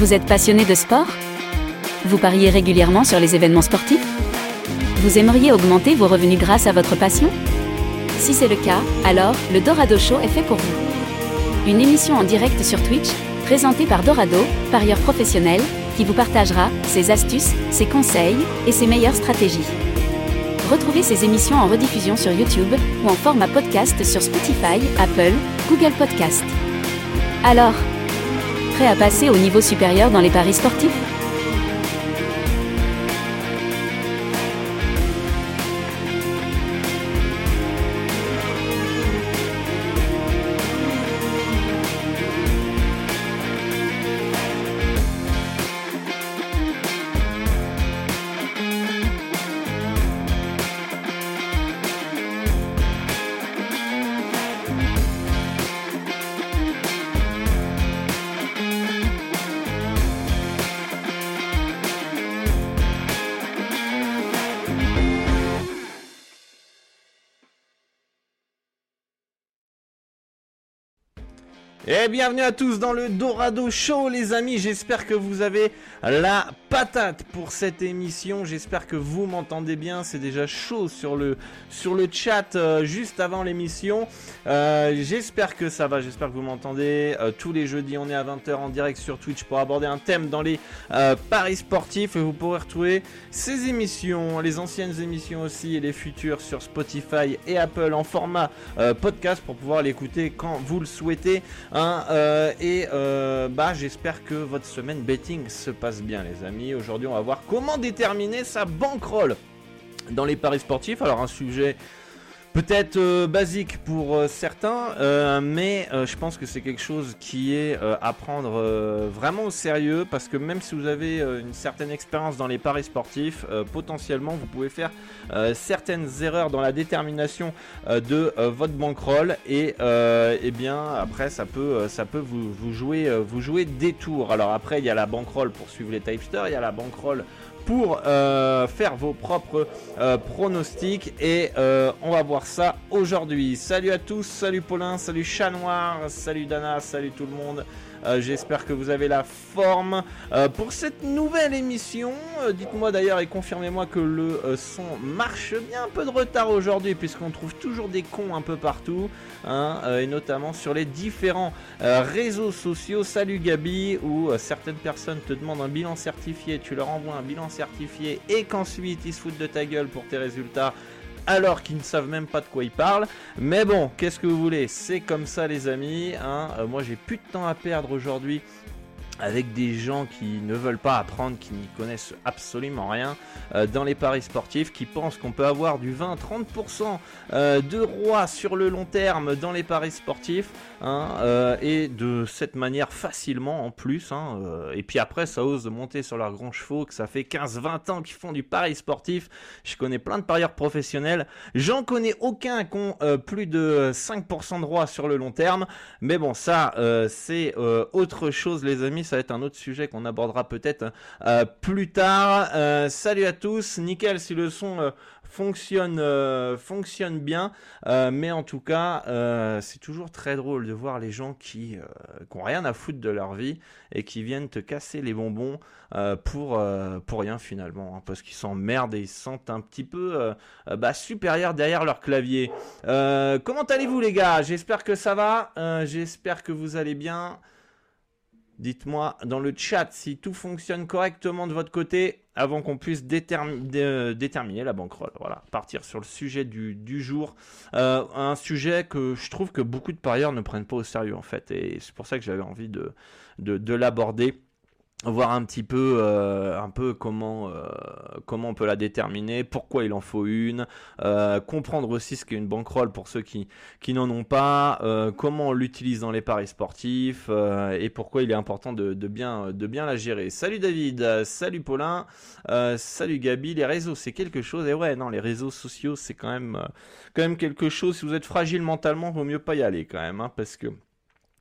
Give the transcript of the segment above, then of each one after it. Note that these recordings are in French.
Vous êtes passionné de sport? Vous pariez régulièrement sur les événements sportifs? Vous aimeriez augmenter vos revenus grâce à votre passion? Si c'est le cas, alors le Dorado Show est fait pour vous. Une émission en direct sur Twitch, présentée par Dorado, parieur professionnel, qui vous partagera ses astuces, ses conseils et ses meilleures stratégies. Retrouvez ces émissions en rediffusion sur YouTube ou en format podcast sur Spotify, Apple, Google Podcast. Alors, à passer au niveau supérieur dans les paris sportifs bienvenue à tous dans le Dorado Show les amis, j'espère que vous avez la patate pour cette émission, j'espère que vous m'entendez bien, c'est déjà chaud sur le, sur le chat euh, juste avant l'émission, euh, j'espère que ça va, j'espère que vous m'entendez, euh, tous les jeudis on est à 20h en direct sur Twitch pour aborder un thème dans les paris sportifs. Et vous pourrez retrouver ces émissions, les anciennes émissions aussi et les futures sur Spotify et Apple en format podcast pour pouvoir l'écouter quand vous le souhaitez. Hein, et bah, j'espère que votre semaine betting se passe bien, les amis. Aujourd'hui, on va voir comment déterminer sa bankroll dans les paris sportifs. Alors, un sujet Peut-être euh, basique pour euh, certains, euh, mais je pense que c'est quelque chose qui est à prendre vraiment au sérieux parce que même si vous avez une certaine expérience dans les paris sportifs, potentiellement vous pouvez faire certaines erreurs dans la détermination de votre bankroll et, eh bien après ça peut, ça peut vous, vous, jouer, vous jouer des tours. Alors après il y a la bankroll pour suivre les typesters, il y a la bankroll pour euh, faire vos propres euh, pronostics et euh, on va voir ça aujourd'hui. Salut à tous, salut Paulin, salut Chat Noir, salut Dana, salut tout le monde. Euh, j'espère que vous avez la forme euh, pour cette nouvelle émission. Euh, dites-moi d'ailleurs et confirmez-moi que le son marche bien. Un peu de retard aujourd'hui puisqu'on trouve toujours des cons un peu partout. Hein, et notamment sur les différents réseaux sociaux. Salut Gabi, où certaines personnes te demandent un bilan certifié, tu leur envoies un bilan certifié et qu'ensuite ils se foutent de ta gueule pour tes résultats alors qu'ils ne savent même pas de quoi ils parlent. Mais bon, qu'est-ce que vous voulez? C'est comme ça les amis. Hein. Euh, moi j'ai plus de temps à perdre aujourd'hui avec des gens qui ne veulent pas apprendre, qui n'y connaissent absolument rien euh, dans les paris sportifs, qui pensent qu'on peut avoir du 20-30% euh, de roi sur le long terme dans les paris sportifs, hein, euh, et de cette manière facilement en plus. Hein, et puis après, ça ose de monter sur leurs grands chevaux, que ça fait 15-20 ans qu'ils font du pari sportif. Je connais plein de parieurs professionnels, j'en connais aucun qui ont plus de 5% de roi sur le long terme, mais bon, ça c'est autre chose les amis ça va être un autre sujet qu'on abordera peut-être euh, plus tard. Euh, salut à tous, nickel si le son euh, fonctionne, fonctionne bien, mais en tout cas, c'est toujours très drôle de voir les gens qui n'ont rien à foutre de leur vie et qui viennent te casser les bonbons pour, rien finalement, hein, parce qu'ils s'emmerdent et ils se sentent un petit peu bah, supérieurs derrière leur clavier. comment allez-vous les gars? J'espère que ça va, j'espère que vous allez bien. Dites-moi dans le chat si tout fonctionne correctement de votre côté avant qu'on puisse déterminer la banquerolle. Voilà, partir sur le sujet du, jour. Euh, un sujet que je trouve que beaucoup de parieurs ne prennent pas au sérieux en fait. Et c'est pour ça que j'avais envie de l'aborder voir un petit peu euh, un peu comment euh, comment on peut la déterminer pourquoi il en faut une euh, comprendre aussi ce qu'est une bankroll pour ceux qui qui n'en ont pas comment on l'utilise dans les paris sportifs et pourquoi il est important de, de, bien de bien la gérer. Salut David salut Paulin salut Gabi les réseaux c'est quelque chose et ouais non les réseaux sociaux c'est quand même quand même quelque chose. Si vous êtes fragile mentalement vaut mieux pas y aller quand même hein, parce que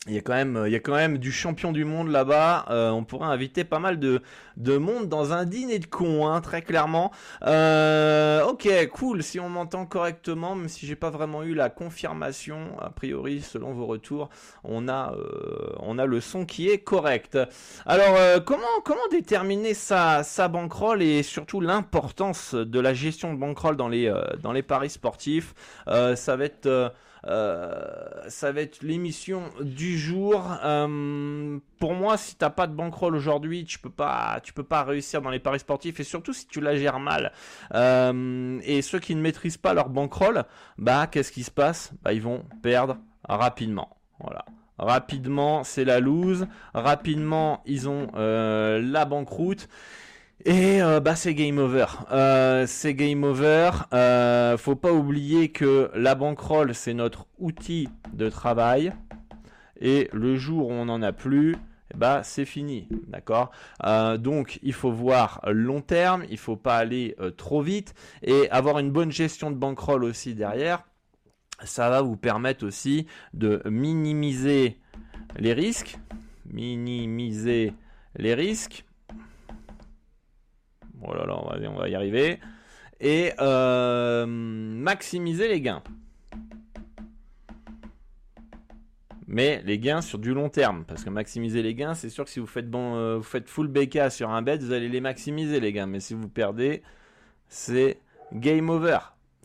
il y, a quand même, il y a quand même du champion du monde là-bas. Euh, on pourrait inviter pas mal de, de monde dans un dîner de cons, hein, très clairement. Euh, ok, cool. Si on m'entend correctement, même si j'ai pas vraiment eu la confirmation, a priori, selon vos retours, on a, euh, on a le son qui est correct. Alors, comment, comment déterminer sa, sa bankroll et surtout l'importance de la gestion de bankroll dans les, dans les paris sportifs? Ça va être ça va être l'émission du jour. Euh, pour moi, si t'as pas de bankroll aujourd'hui, tu peux pas, tu peux pas réussir dans les paris sportifs et surtout si tu la gères mal. Euh, et ceux qui ne maîtrisent pas leur bankroll, bah qu'est-ce qui se passe? Bah ils vont perdre rapidement. Voilà. Rapidement, c'est la lose. Rapidement, ils ont la banqueroute. Et euh, bah c'est game over. Euh, c'est game over. Euh, faut pas oublier que la bankroll c'est notre outil de travail. Et le jour où on n'en a plus, bah c'est fini, d'accord? donc il faut voir long terme, il faut pas aller trop vite et avoir une bonne gestion de bankroll aussi derrière. Ça va vous permettre aussi de minimiser les risques, minimiser les risques Oh là là, on va, y arriver. Et euh, maximiser les gains. Mais les gains sur du long terme. Parce que maximiser les gains, c'est sûr que si vous faites, bon, euh, vous faites full BK sur un bet, vous allez les maximiser les gains. Mais si vous perdez, c'est game over.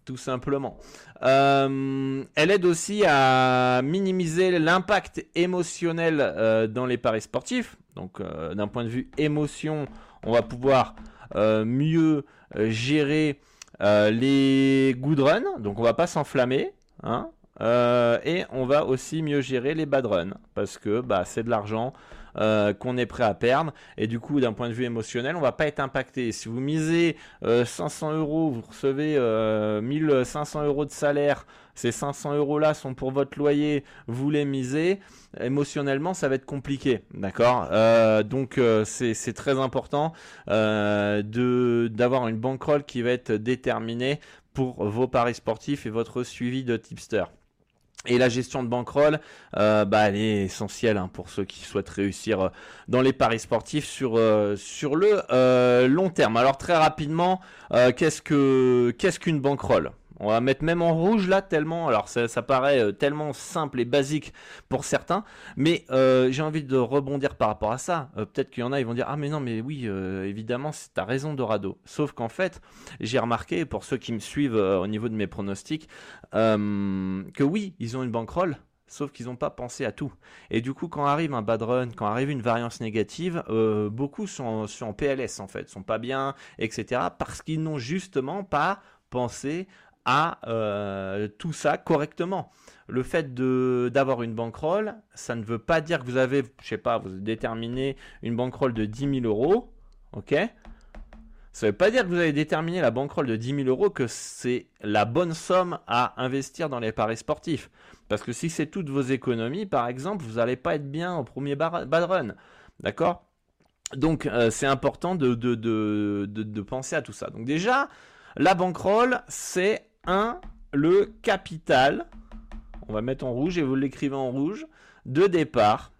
Tout simplement. Euh, elle aide aussi à minimiser l'impact émotionnel dans les paris sportifs. Donc d'un point de vue émotion, on va pouvoir mieux euh, gérer euh, les good runs, donc on va pas s'enflammer, hein, et on va aussi mieux gérer les bad runs. Parce que bah, c'est de l'argent qu'on est prêt à perdre. Et du coup d'un point de vue émotionnel on va pas être impacté. Si vous misez 500 euros vous recevez 1500 euros de salaire ces 500 euros là sont pour votre loyer vous les misez. Émotionnellement, ça va être compliqué, d'accord? Euh, Donc euh, c'est très important euh, d'avoir une bankroll qui va être déterminée pour vos paris sportifs et votre suivi de tipster. Et la gestion de bankroll, bah, elle est essentielle hein, pour ceux qui souhaitent réussir dans les paris sportifs sur, sur le long terme. Alors très rapidement, qu'est-ce que qu'est-ce qu'une bankroll? On va mettre même en rouge là tellement, alors ça, paraît euh, tellement simple et basique pour certains, mais euh, j'ai envie de rebondir par rapport à ça. Euh, peut-être qu'il y en a, ils vont dire ah mais non mais oui évidemment t'as raison Dorado. Sauf qu'en fait j'ai remarqué pour ceux qui me suivent au niveau de mes pronostics que oui ils ont une bankroll. Sauf qu'ils n'ont pas pensé à tout. Et du coup, quand arrive un bad run, quand arrive une variance négative, beaucoup sont, sont en PLS en fait, sont pas bien, etc. Parce qu'ils n'ont justement pas pensé à euh, tout ça correctement. Le fait d'avoir une bankroll, ça ne veut pas dire que vous avez, je sais pas, vous déterminé une bankroll de 10 000 euros, ok? Ça ne veut pas dire que vous avez déterminé la bankroll de 10 000 euros que c'est la bonne somme à investir dans les paris sportifs. Parce que si c'est toutes vos économies, par exemple, vous n'allez pas être bien au premier bad run. D'accord? Donc euh, c'est important de, de, de, de, penser à tout ça. Donc déjà, la bankroll, c'est 1, le capital, on va mettre en rouge et vous l'écrivez en rouge, de départ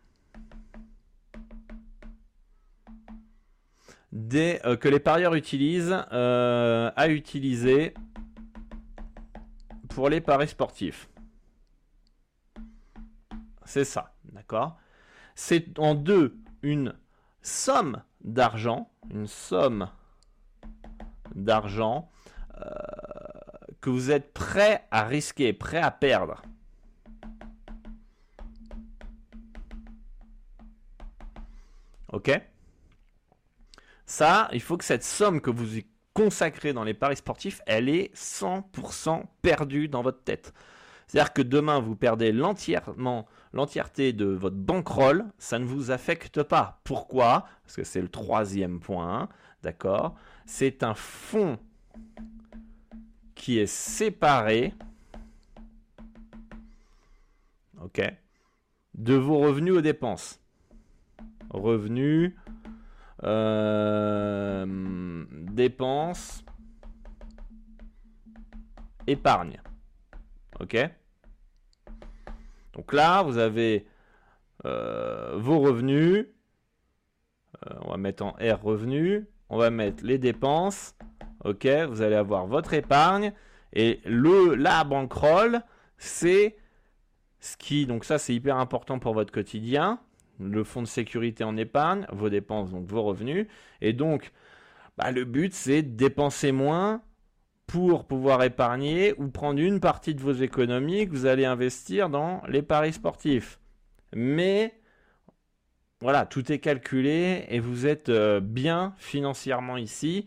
des, euh, que les parieurs utilisent euh, à utiliser pour les paris sportifs. C'est ça, d'accord? C'est en deux une somme d'argent, une somme d'argent euh, que vous êtes prêt à risquer, prêt à perdre. Ok Ça, il faut que cette somme que vous consacrez dans les paris sportifs, elle est 100% perdue dans votre tête. C'est-à-dire que demain, vous perdez l'entièreté de votre bankroll, ça ne vous affecte pas. Pourquoi? Parce que c'est le troisième point, d'accord? C'est un fonds qui est séparé ok, de vos revenus aux dépenses. Revenus, euh, dépenses, épargne. Ok Donc là, vous avez vos revenus. on va mettre en R revenus. On va mettre les dépenses. Ok, vous allez avoir votre épargne. Et le, la bankroll, c'est ce qui, donc ça c'est hyper important pour votre quotidien. Le fonds de sécurité en épargne, vos dépenses, donc vos revenus. Et donc, bah, le but c'est de dépenser moins pour pouvoir épargner ou prendre une partie de vos économies que vous allez investir dans les paris sportifs. Mais voilà, tout est calculé et vous êtes euh, bien financièrement ici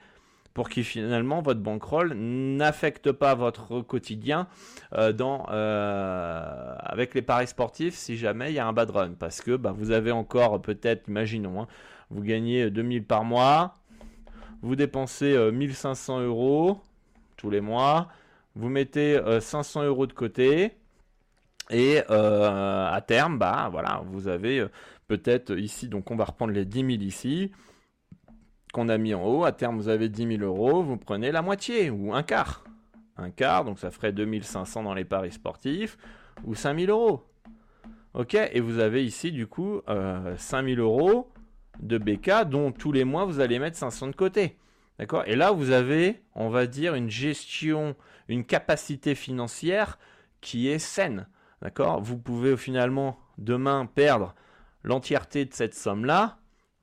pour que finalement votre bankroll n'affecte pas votre quotidien euh, euh, avec les paris sportifs si jamais il y a un bad run. Parce que bah, vous avez encore peut-être, imaginons, hein, vous gagnez 2000 par mois, vous dépensez 1500 euros tous les mois, vous mettez 500 euros de côté. Et à terme, bah voilà, vous avez peut-être ici, donc on va reprendre les 10 000 ici, qu'on a mis en haut. À terme, vous avez 10 000 euros, vous prenez la moitié ou un quart. Un quart, donc ça ferait 2500 dans les paris sportifs ou 5 000 euros. Ok, et vous avez ici du coup euh, 5 000 euros de BK dont tous les mois vous allez mettre 500 de côté. D'accord? Et là, vous avez, on va dire, une gestion, une capacité financière qui est saine. D'accord? Vous pouvez finalement demain perdre l'entièreté de cette somme-là,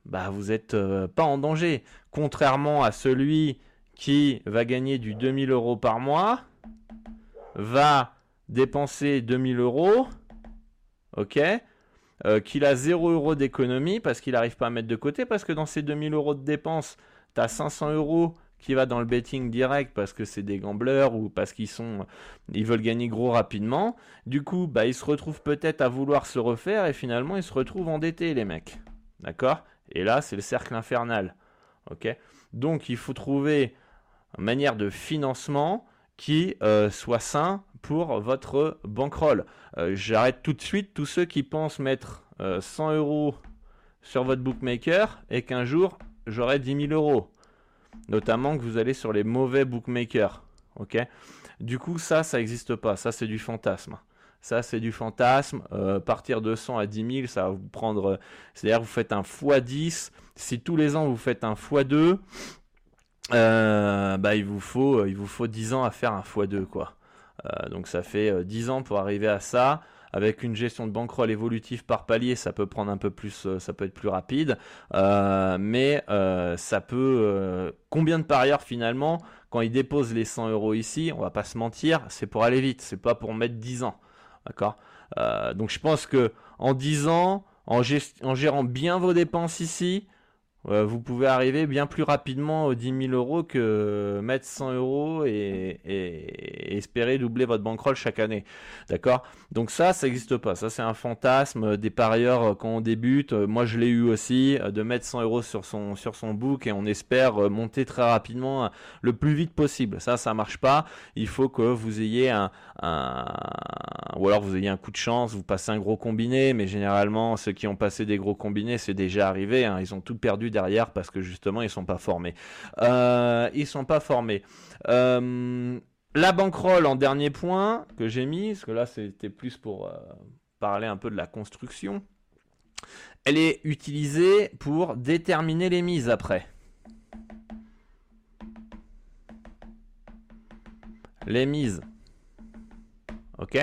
bah, vous n'êtes euh, pas en danger. Contrairement à celui qui va gagner du 2000 euros par mois, va dépenser 2000 euros, ok, euh, qu'il a 0 euros d'économie parce qu'il n'arrive pas à mettre de côté, parce que dans ces 2000 euros de dépenses, tu as 500 euros qui va dans le betting direct parce que c'est des gamblers ou parce qu'ils sont ils veulent gagner gros rapidement. Du coup, bah ils se retrouvent peut-être à vouloir se refaire et finalement ils se retrouvent endettés les mecs. D'accord? Et là, c'est le cercle infernal. Donc il faut trouver une manière de financement qui euh, soit sain pour votre bankroll. Euh, j'arrête tout de suite tous ceux qui pensent mettre 100 euh, euros sur votre bookmaker et qu'un jour j'aurai 10 000 euros notamment que vous allez sur les mauvais bookmakers. Ok? Du coup, ça, ça n'existe pas. Ça, c'est du fantasme. Ça, c'est du fantasme. Euh, partir de 100 à 10 000, ça va vous prendre. C'est-à-dire, vous faites un x10. Si tous les ans, vous faites un x2, euh, bah, il, vous faut, il vous faut 10 ans à faire un x2. Quoi. Euh, donc, ça fait 10 ans pour arriver à ça avec une gestion de bankroll évolutive par palier, ça peut prendre un peu plus, euh, ça peut être plus rapide. Euh, mais euh, ça peut. combien de parieurs finalement, quand ils déposent les 100 euros ici, on va pas se mentir, c'est pour aller vite, c'est pas pour mettre 10 ans. D'accord Donc je pense que en 10 ans, en, en gérant bien vos dépenses ici, euh, vous pouvez arriver bien plus rapidement aux 10 000 euros que mettre 100 euros et, espérer doubler votre bankroll chaque année. D'accord? Donc ça, ça n'existe pas. Ça, c'est un fantasme des parieurs euh, quand on débute. Euh, moi, je l'ai eu aussi, de mettre 100 euros sur son, sur son book et on espère monter très rapidement le plus vite possible. Ça, ça marche pas. Il faut que vous ayez un, ou alors vous ayez un coup de chance, vous passez un gros combiné, mais généralement, ceux qui ont passé des gros combinés, c'est déjà arrivé. Hein. Ils ont tout perdu derrière parce que justement ils sont pas formés. Euh, ils sont pas formés. Euh, la bankroll en dernier point que j'ai mis, parce que là c'était plus pour euh, parler un peu de la construction. Elle est utilisée pour déterminer les mises après. Les mises. Ok.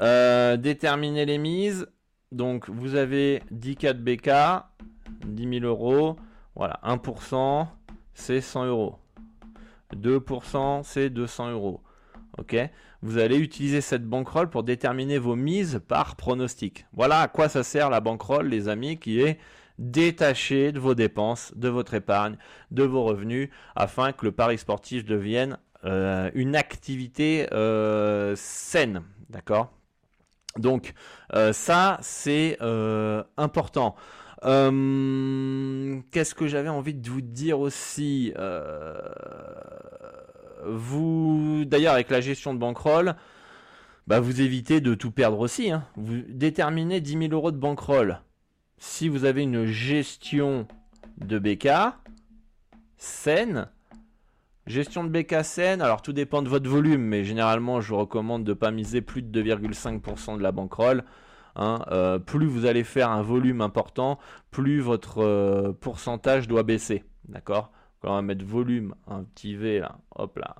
déterminer les mises. Donc vous avez 10 4 BK, 10 000 euros. Voilà, 1%, c'est 100 euros. 2%, c'est 200 euros. Ok Vous allez utiliser cette bankroll pour déterminer vos mises par pronostic. Voilà à quoi ça sert la bankroll, les amis, qui est détachée de vos dépenses, de votre épargne, de vos revenus, afin que le pari sportif devienne euh, une activité euh, saine. D'accord? Donc, euh, ça, c'est important. Euh, qu'est-ce que j'avais envie de vous dire aussi euh, Vous, d'ailleurs, avec la gestion de bankroll, bah, vous évitez de tout perdre aussi. Hein. Vous déterminez 10 000 euros de bankroll. Si vous avez une gestion de BK saine, gestion de BK saine, alors tout dépend de votre volume, mais généralement je vous recommande de ne pas miser plus de 2,5% de la bankroll. Hein, euh, plus vous allez faire un volume important, plus votre euh, pourcentage doit baisser. D'accord? Quand on va mettre volume, un petit V là, hop là,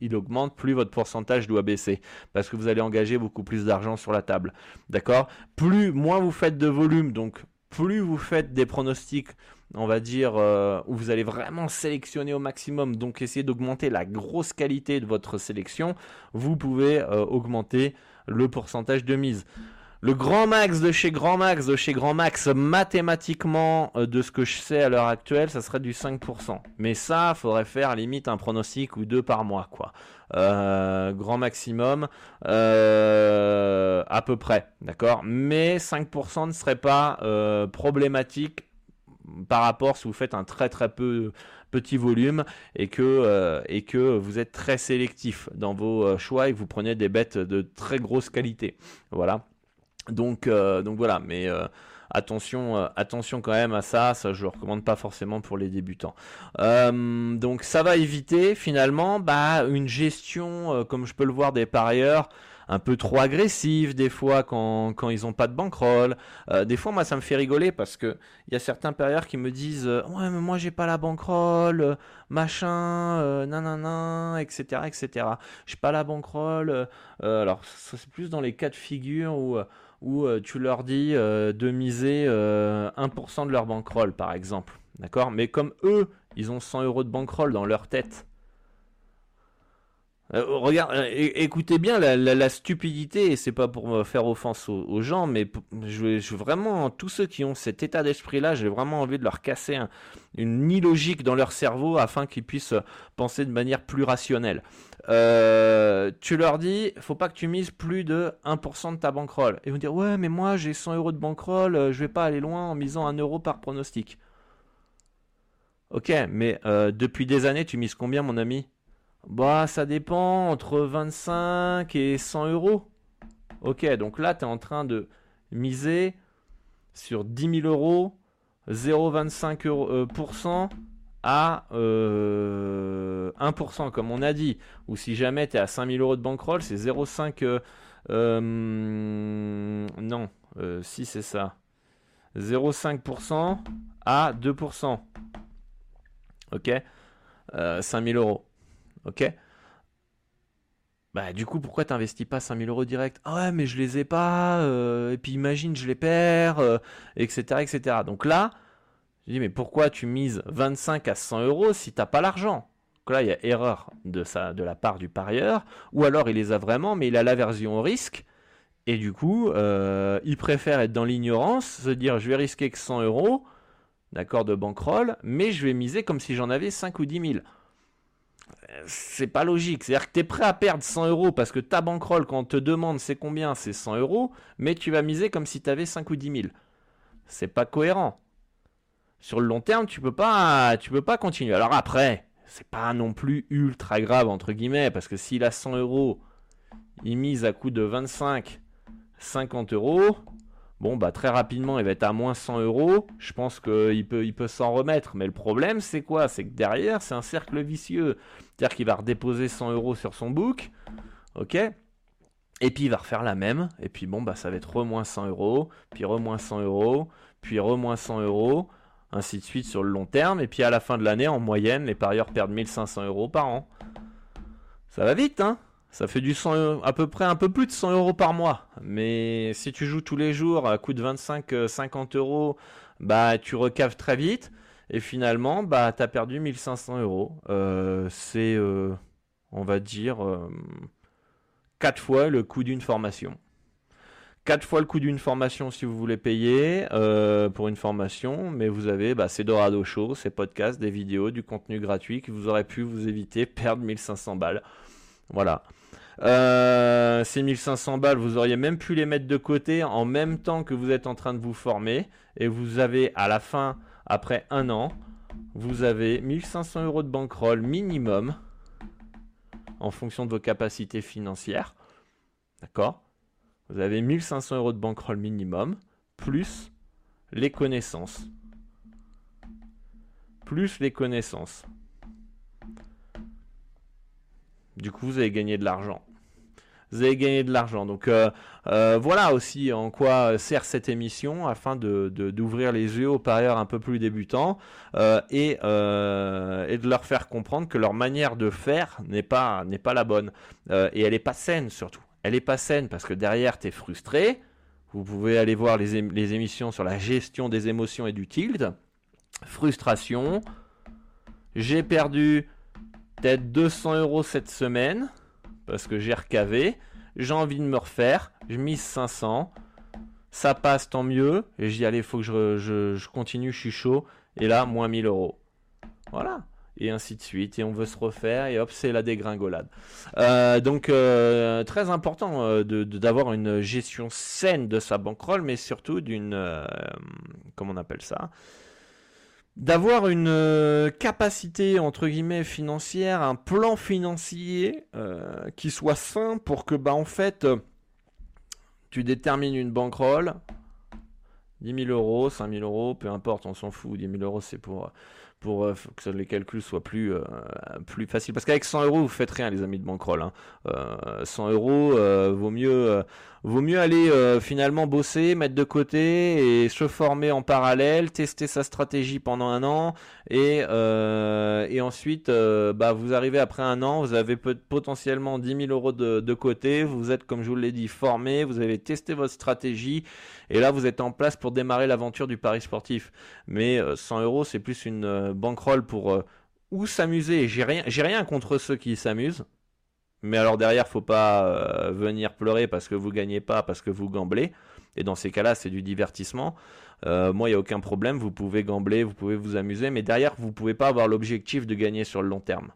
il augmente, plus votre pourcentage doit baisser. Parce que vous allez engager beaucoup plus d'argent sur la table. D'accord? Plus, moins vous faites de volume, donc plus vous faites des pronostics, on va dire, euh, où vous allez vraiment sélectionner au maximum, donc essayer d'augmenter la grosse qualité de votre sélection, vous pouvez augmenter le pourcentage de mise. Le grand max de chez grand max de chez grand max, mathématiquement, euh, de ce que je sais à l'heure actuelle, ça serait du 5%. Mais ça, faudrait faire limite un pronostic ou deux par mois, quoi. Euh, grand maximum, euh, à peu près, d'accord? Mais 5% ne serait pas problématique par rapport si vous faites un très très peu petit volume et que, et que vous êtes très sélectif dans vos choix et que vous prenez des bêtes de très grosse qualité. Voilà. Donc, euh, donc voilà, mais euh, attention, euh, attention quand même à ça, ça je le recommande pas forcément pour les débutants. donc ça va éviter finalement bah, une gestion, comme je peux le voir des parieurs, un peu trop agressive des fois quand, quand ils ont pas de bankroll. des fois moi ça me fait rigoler parce que il y a certains parieurs qui me disent ouais mais moi j'ai pas la bankroll, machin, nanana, etc etc. J'ai pas la bankroll. alors ça c'est plus dans les cas de figure où où euh, tu leur dis euh, de miser 1% euh, de leur bankroll, par exemple. D'accord? Mais comme eux, ils ont 100 euros de bankroll dans leur tête. Regarde, écoutez bien la, stupidité, et c'est pas pour faire offense aux, gens, mais je, vraiment, tous ceux qui ont cet état d'esprit-là, j'ai vraiment envie de leur casser une illogique dans leur cerveau afin qu'ils puissent penser de manière plus rationnelle. Euh, tu leur dis, faut pas que tu mises plus de 1% de ta bankroll. Et ils vont dire, ouais, mais moi j'ai 100 euros de bankroll, euh, je vais pas aller loin en misant 1 euro par pronostic. Ok, mais euh, depuis des années, tu mises combien, mon ami? Bah, ça dépend, entre 25 et 100 euros. Ok, donc là, tu es en train de miser sur 10 000 euros, 0,25% à 1%, euh, comme on a dit. Ou si jamais tu es à 5000 euros de bankroll, c'est 0,5. Euh, euh, non, si c'est ça. 0,5% à 2%. Ok 5000 euros. Ok bah du coup pourquoi t'investis pas 5000 euros direct? Ah ouais mais je les ai pas, et puis imagine je les perds, etc., etc. Donc là, je dis, mais pourquoi tu mises 25 à 100 euros si t'as pas l'argent? Donc là, il y a erreur de, ça, de la part du parieur, ou alors il les a vraiment, mais il a l'aversion au risque, et du coup, euh, il préfère être dans l'ignorance, se dire, je vais risquer que 100 euros, d'accord, de bankroll, mais je vais miser comme si j'en avais 5 ou 10 000 c'est pas logique. C'est-à-dire que tu es prêt à perdre 100 euros parce que ta bankroll, quand on te demande c'est combien, c'est 100 euros, mais tu vas miser comme si tu avais 5 ou 10 000. C'est pas cohérent sur le long terme, tu peux pas, tu peux pas continuer. Alors après, c'est pas non plus ultra grave entre guillemets, parce que s'il a 100 euros, il mise à coût de 25, 50 euros. Bon, bah très rapidement, il va être à moins 100 euros. Je pense qu'il peut, il peut s'en remettre. Mais le problème, c'est quoi? C'est que derrière, c'est un cercle vicieux. C'est-à-dire qu'il va redéposer 100 euros sur son book. Ok Et puis il va refaire la même. Et puis bon, bah ça va être re 100 euros. Puis re 100 euros. Puis re 100 euros ainsi de suite sur le long terme. Et puis à la fin de l'année, en moyenne, les parieurs perdent 1500 euros par an. Ça va vite, hein Ça fait du 100, à peu près un peu plus de 100 euros par mois. Mais si tu joues tous les jours à coût de 25-50 euh, euros, bah tu recaves très vite. Et finalement, bah as perdu 1500 euros. Euh, c'est, euh, on va dire, 4 fois le coût d'une formation. 4 fois le coût d'une formation si vous voulez payer euh, pour une formation, mais vous avez bah, ces Dorado Show, ces podcasts, des vidéos, du contenu gratuit qui vous aurait pu vous éviter perdre 1500 balles. Voilà. Euh, ces 1500 balles, vous auriez même pu les mettre de côté en même temps que vous êtes en train de vous former, et vous avez à la fin, après un an, vous avez 1500 euros de bankroll minimum en fonction de vos capacités financières. D'accord? Vous avez 1500 euros de bankroll minimum, plus les connaissances. Plus les connaissances. Du coup, vous avez gagné de l'argent. Vous allez gagner de l'argent. Donc euh, euh, voilà aussi en quoi sert cette émission afin d'ouvrir les yeux aux parieurs un peu plus débutants euh, et, de leur faire comprendre que leur manière de faire n'est pas, pas la bonne. et elle n'est pas saine surtout. Elle n'est pas saine parce que derrière, tu es frustré. Vous pouvez aller voir les, les émissions sur la gestion des émotions et du tilt. Frustration. J'ai perdu peut-être 200 euros cette semaine parce que j'ai recavé. J'ai envie de me refaire. Je mise 500. Ça passe, tant mieux. Et j'y allais, faut que je, continue, je suis chaud. Et là, moins 1000 euros. Voilà. Et ainsi de suite. Et on veut se refaire. Et hop, c'est la dégringolade. Euh, donc, euh, très important euh, d'avoir une gestion saine de sa bankroll, mais surtout d'une. comment on appelle ça? D'avoir une euh, capacité entre guillemets financière, un plan financier euh, qui soit sain pour que bah en fait tu détermines une bankroll 10 000 euros, 5 000 euros, peu importe, on s'en fout. 10 000 euros, c'est pour, pour euh, que les calculs soient plus, plus faciles. Parce qu'avec 100 euros, vous faites rien, les amis de bankroll. Hein. 100 euros, vaut mieux Vaut mieux aller euh, finalement bosser, mettre de côté et se former en parallèle, tester sa stratégie pendant un an et, euh, ensuite euh, bah, vous arrivez après un an, vous avez potentiellement 10 000 euros de, côté, vous êtes comme je vous l'ai dit formé, vous avez testé votre stratégie et là vous êtes en place pour démarrer l'aventure du pari sportif. Mais 100 euros c'est plus une bankroll pour ou s'amuser. J'ai j'ai rien contre ceux qui s'amusent. Mais alors derrière, faut pas euh, venir pleurer parce que vous gagnez pas, parce que vous gamblez. Et dans ces cas-là, c'est du divertissement. Euh, moi, il n'y a aucun problème. Vous pouvez gambler, vous pouvez vous amuser, mais derrière, vous pouvez pas avoir l'objectif de gagner sur le long terme.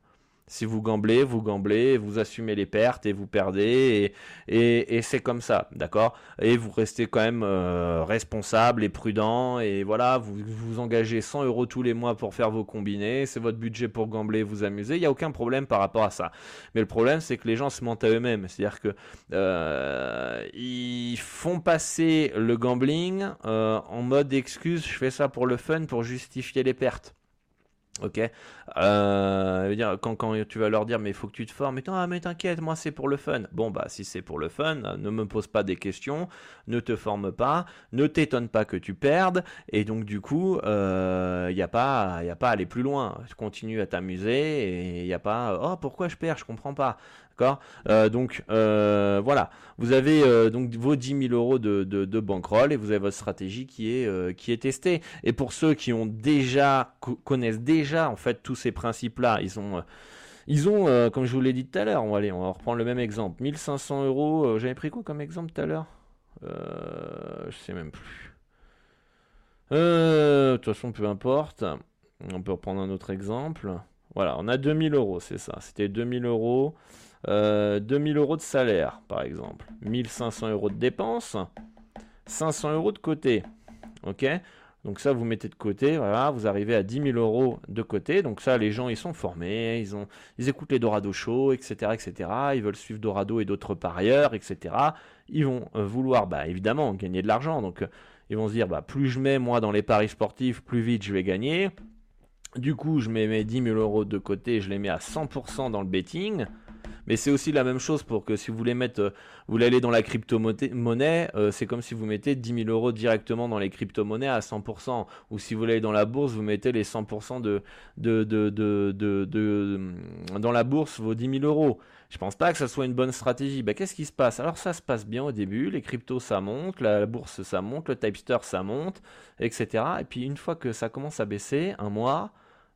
Si vous gamblez, vous gamblez, vous assumez les pertes et vous perdez, et, c'est comme ça, d'accord? Et vous restez quand même euh, responsable et prudent, et voilà, vous vous engagez 100 euros tous les mois pour faire vos combinés, c'est votre budget pour gambler, vous amuser, il n'y a aucun problème par rapport à ça. Mais le problème, c'est que les gens se mentent à eux-mêmes, c'est-à-dire que euh, ils font passer le gambling euh, en mode excuse, je fais ça pour le fun, pour justifier les pertes. Ok, euh, quand, tu vas leur dire mais il faut que tu te formes, mais, ah, mais t'inquiète, moi c'est pour le fun. Bon bah si c'est pour le fun, ne me pose pas des questions, ne te forme pas, ne t'étonne pas que tu perdes, et donc du coup il euh, n'y a pas, a pas à aller plus loin. Tu continues à t'amuser et il n'y a pas oh pourquoi je perds, je comprends pas. Euh, Donc euh, voilà, vous avez euh, donc vos 10 000 euros de, de, bankroll et vous avez votre stratégie qui est, testée. Et pour ceux qui ont déjà connaissent déjà en fait tous ces principes-là, ils ont ils ont, comme je vous l'ai dit tout à l'heure, on va aller, on reprendre le même exemple. 1500 euros, j'avais pris quoi comme exemple tout à l'heure? Je sais même plus. de toute façon, peu importe. On peut reprendre un autre exemple. Voilà, on a 2000 euros, c'est ça. C'était 2000 euros. 2000 euh, euros de salaire, par exemple. 1500 euros de dépenses. 500 euros de côté. Ok? Donc ça, vous mettez de côté, voilà, vous arrivez à 10 000 euros de côté. Donc ça, les gens, ils sont formés, ils, ont, ils écoutent les Dorado Show, etc., etc. Ils veulent suivre Dorado et d'autres parieurs, etc. Ils vont euh, vouloir, bah, évidemment, gagner de l'argent. Donc euh, ils vont se dire, bah, plus je mets moi dans les paris sportifs, plus vite je vais gagner. Du coup, je mets mes 10 000 euros de côté, je les mets à 100% dans le betting. Mais c'est aussi la même chose pour que si vous voulez mettre, euh, vous aller dans la crypto-monnaie, euh, c'est comme si vous mettez 10 000 euros directement dans les crypto-monnaies à 100%. Ou si vous voulez aller dans la bourse, vous mettez les 100% de, de, de, de, dans la bourse, vos 10 000 euros. Je pense pas que ça soit une bonne stratégie. Bah, qu'est-ce qui se passe? Alors ça se passe bien au début, les cryptos ça monte, la bourse ça monte, le Typester ça monte, etc. Et puis une fois que ça commence à baisser, un mois,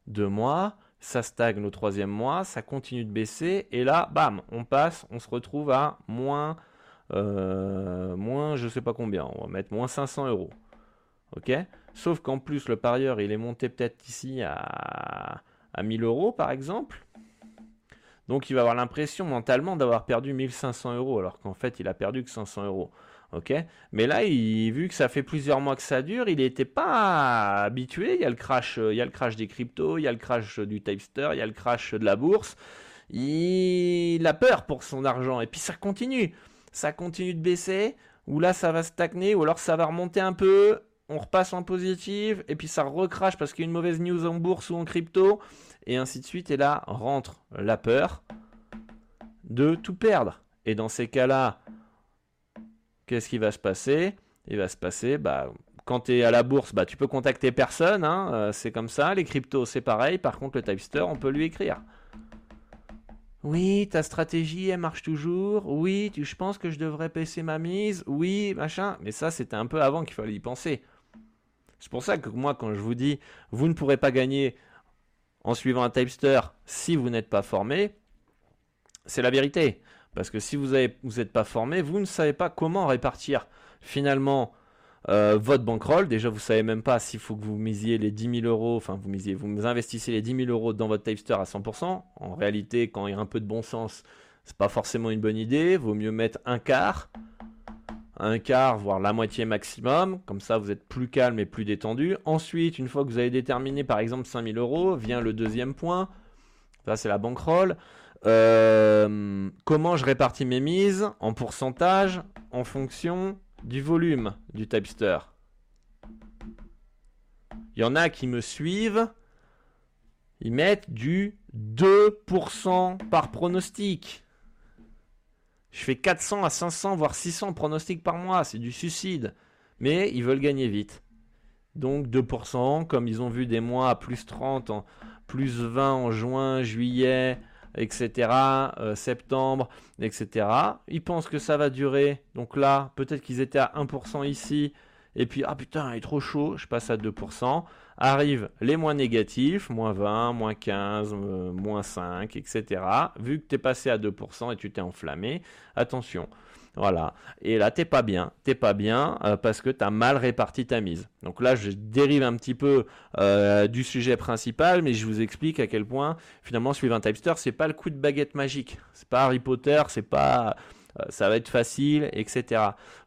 deux mois, ça stagne au troisième mois, ça continue de baisser, et là, bam, on passe, on se retrouve à moins, euh, moins je sais pas combien, on va mettre moins 500 euros. Sauf qu'en plus, le parieur, il est monté peut-être ici à, à 1000 euros, par exemple. Donc il va avoir l'impression mentalement d'avoir perdu 1500 euros, alors qu'en fait, il a perdu que 500 euros. Ok, mais là, il, vu que ça fait plusieurs mois que ça dure, il n'était pas habitué. Il y a le crash, il y a le crash des cryptos, il y a le crash du Typester, il y a le crash de la bourse. Il a peur pour son argent et puis ça continue, ça continue de baisser. Ou là, ça va stagner, ou alors ça va remonter un peu. On repasse en positif et puis ça recrache parce qu'il y a une mauvaise news en bourse ou en crypto et ainsi de suite. Et là rentre la peur de tout perdre Et dans ces cas-là, qu'est-ce qui va se passer? Il va se passer, bah, quand tu es à la bourse, bah, tu peux contacter personne, hein, euh, c'est comme ça. Les cryptos, c'est pareil. Par contre, le Typester, on peut lui écrire. Oui, ta stratégie, elle marche toujours. Oui, je pense que je devrais baisser ma mise. Oui, machin. Mais ça, c'était un peu avant qu'il fallait y penser. C'est pour ça que moi, quand je vous dis, vous ne pourrez pas gagner en suivant un Typester si vous n'êtes pas formé, c'est la vérité. Parce que si vous n'êtes pas formé, vous ne savez pas comment répartir finalement euh, votre bankroll. Déjà, vous savez même pas s'il faut que vous misiez les 10 000 euros, enfin vous misiez, vous investissez les 10 000 euros dans votre Typester à 100%. En réalité, quand il y a un peu de bon sens, c'est pas forcément une bonne idée. Vaut mieux mettre un quart, un quart, voire la moitié maximum. Comme ça, vous êtes plus calme et plus détendu. Ensuite, une fois que vous avez déterminé par exemple 5 000 euros, vient le deuxième point. Ça, c'est la bankroll. Euh, comment je répartis mes mises en pourcentage en fonction du volume du Typester. Il y en a qui me suivent, ils mettent du 2% par pronostic. Je fais 400 à 500, voire 600 pronostics par mois, c'est du suicide. Mais ils veulent gagner vite. Donc 2%, comme ils ont vu des mois à plus 30, en, plus 20 en juin, juillet, etc., euh, septembre, etc. Ils pensent que ça va durer. Donc là, peut-être qu'ils étaient à 1% ici. Et puis, ah putain, il est trop chaud, je passe à 2%. Arrivent les moins négatifs, moins 20, moins 15, euh, moins 5, etc. Vu que tu es passé à 2% et tu t'es enflammé, attention. Voilà. Et là, t'es pas bien. T'es pas bien euh, parce que tu as mal réparti ta mise. Donc là, je dérive un petit peu euh, du sujet principal, mais je vous explique à quel point finalement suivre un typester, c'est pas le coup de baguette magique. C'est pas Harry Potter, c'est pas euh, ça va être facile, etc.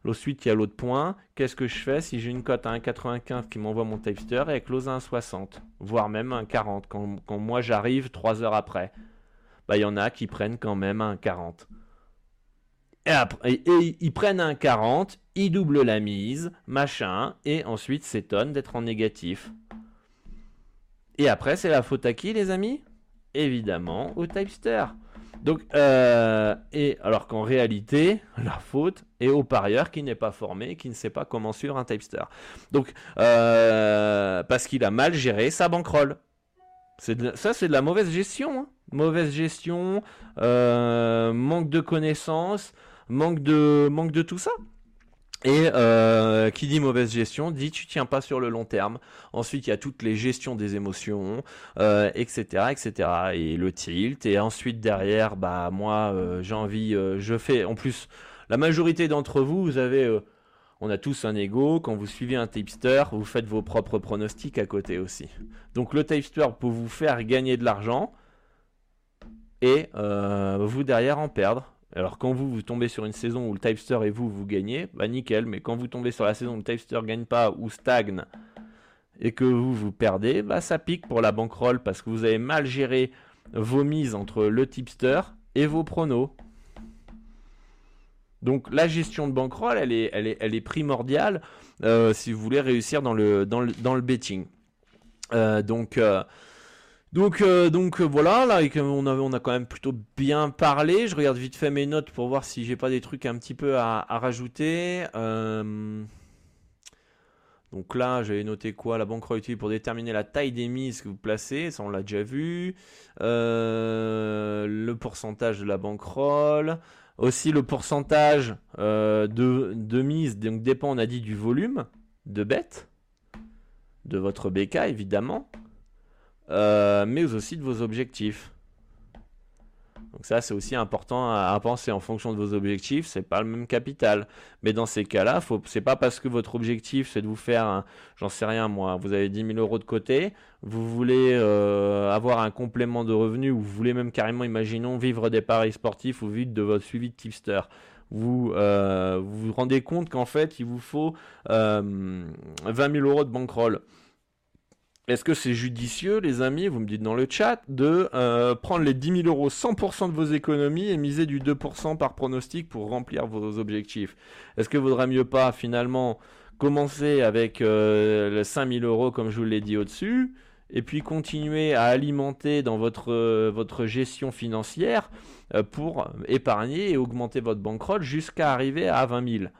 Ensuite, il y a l'autre point. Qu'est-ce que je fais si j'ai une cote à 1,95 qui m'envoie mon typester et close à 1,60, voire même 1,40 quand, quand moi j'arrive 3 heures après? Bah, il y en a qui prennent quand même 1,40. Et, après, ils prennent un 40, ils doublent la mise, machin, et ensuite s'étonnent d'être en négatif. Et après, c'est la faute à qui, les amis? Évidemment, au Typester. Donc, euh, et alors qu'en réalité, la faute est au parieur qui n'est pas formé, qui ne sait pas comment suivre un Typester. Donc, euh, parce qu'il a mal géré sa bankroll. ça, c'est de la mauvaise gestion. Hein. Mauvaise gestion, euh, manque de connaissances manque de, tout ça. Et euh, qui dit mauvaise gestion dit tu tiens pas sur le long terme. Ensuite il y a toutes les gestions des émotions, euh, etc., etc. Et le tilt. Et ensuite derrière, bah moi euh, j'ai envie, je fais. En plus, la majorité d'entre vous, vous avez, on a tous un ego. Quand vous suivez un tipster, vous faites vos propres pronostics à côté aussi. Donc le tipster peut vous faire gagner de l'argent et vous derrière en perdre. Alors quand vous, vous tombez sur une saison où le Typester et vous, vous gagnez, bah nickel, mais quand vous tombez sur la saison où le Typester gagne pas ou stagne et que vous, vous perdez, bah ça pique pour la bankroll parce que vous avez mal géré vos mises entre le tipster et vos pronos. Donc la gestion de bankroll, elle est, elle est, primordiale euh, si vous voulez réussir dans le, dans betting. Euh, donc... Euh, donc, euh, donc euh, voilà, là on a, a quand même plutôt bien parlé. Je regarde vite fait mes notes pour voir si j'ai pas des trucs un petit peu à, rajouter. Euh, donc là, j'avais noté quoi? La banque utilisée pour déterminer la taille des mises que vous placez, ça on l'a déjà vu. le pourcentage de la bankroll. Aussi le pourcentage de, mise, dépend, on a dit, du volume de bêtes, de votre BK évidemment. Euh, mais aussi de vos objectifs. Donc ça, c'est aussi important à, penser en fonction de vos objectifs. C'est pas le même capital. Mais dans ces cas-là, c'est pas parce que votre objectif c'est de vous faire, j'en sais rien moi, vous avez 10 000 euros de côté, vous voulez euh, avoir un complément de revenus ou vous voulez même carrément, imaginons, vivre des paris sportifs ou vivre de votre suivi de tipster. Vous, euh, vous vous rendez compte qu'en fait, il vous faut 20 000 euros de bankroll. Est-ce que c'est judicieux, les amis, vous me dites dans le chat, de euh, prendre les 10 000 euros 100% de vos économies et miser du 2% par pronostic pour remplir vos objectifs? Est-ce que vaudrait mieux pas finalement commencer avec euh, les 5 000 euros comme je vous l'ai dit au-dessus et puis continuer à alimenter dans votre, votre gestion financière pour épargner et augmenter votre bankroll jusqu'à arriver à 20 000.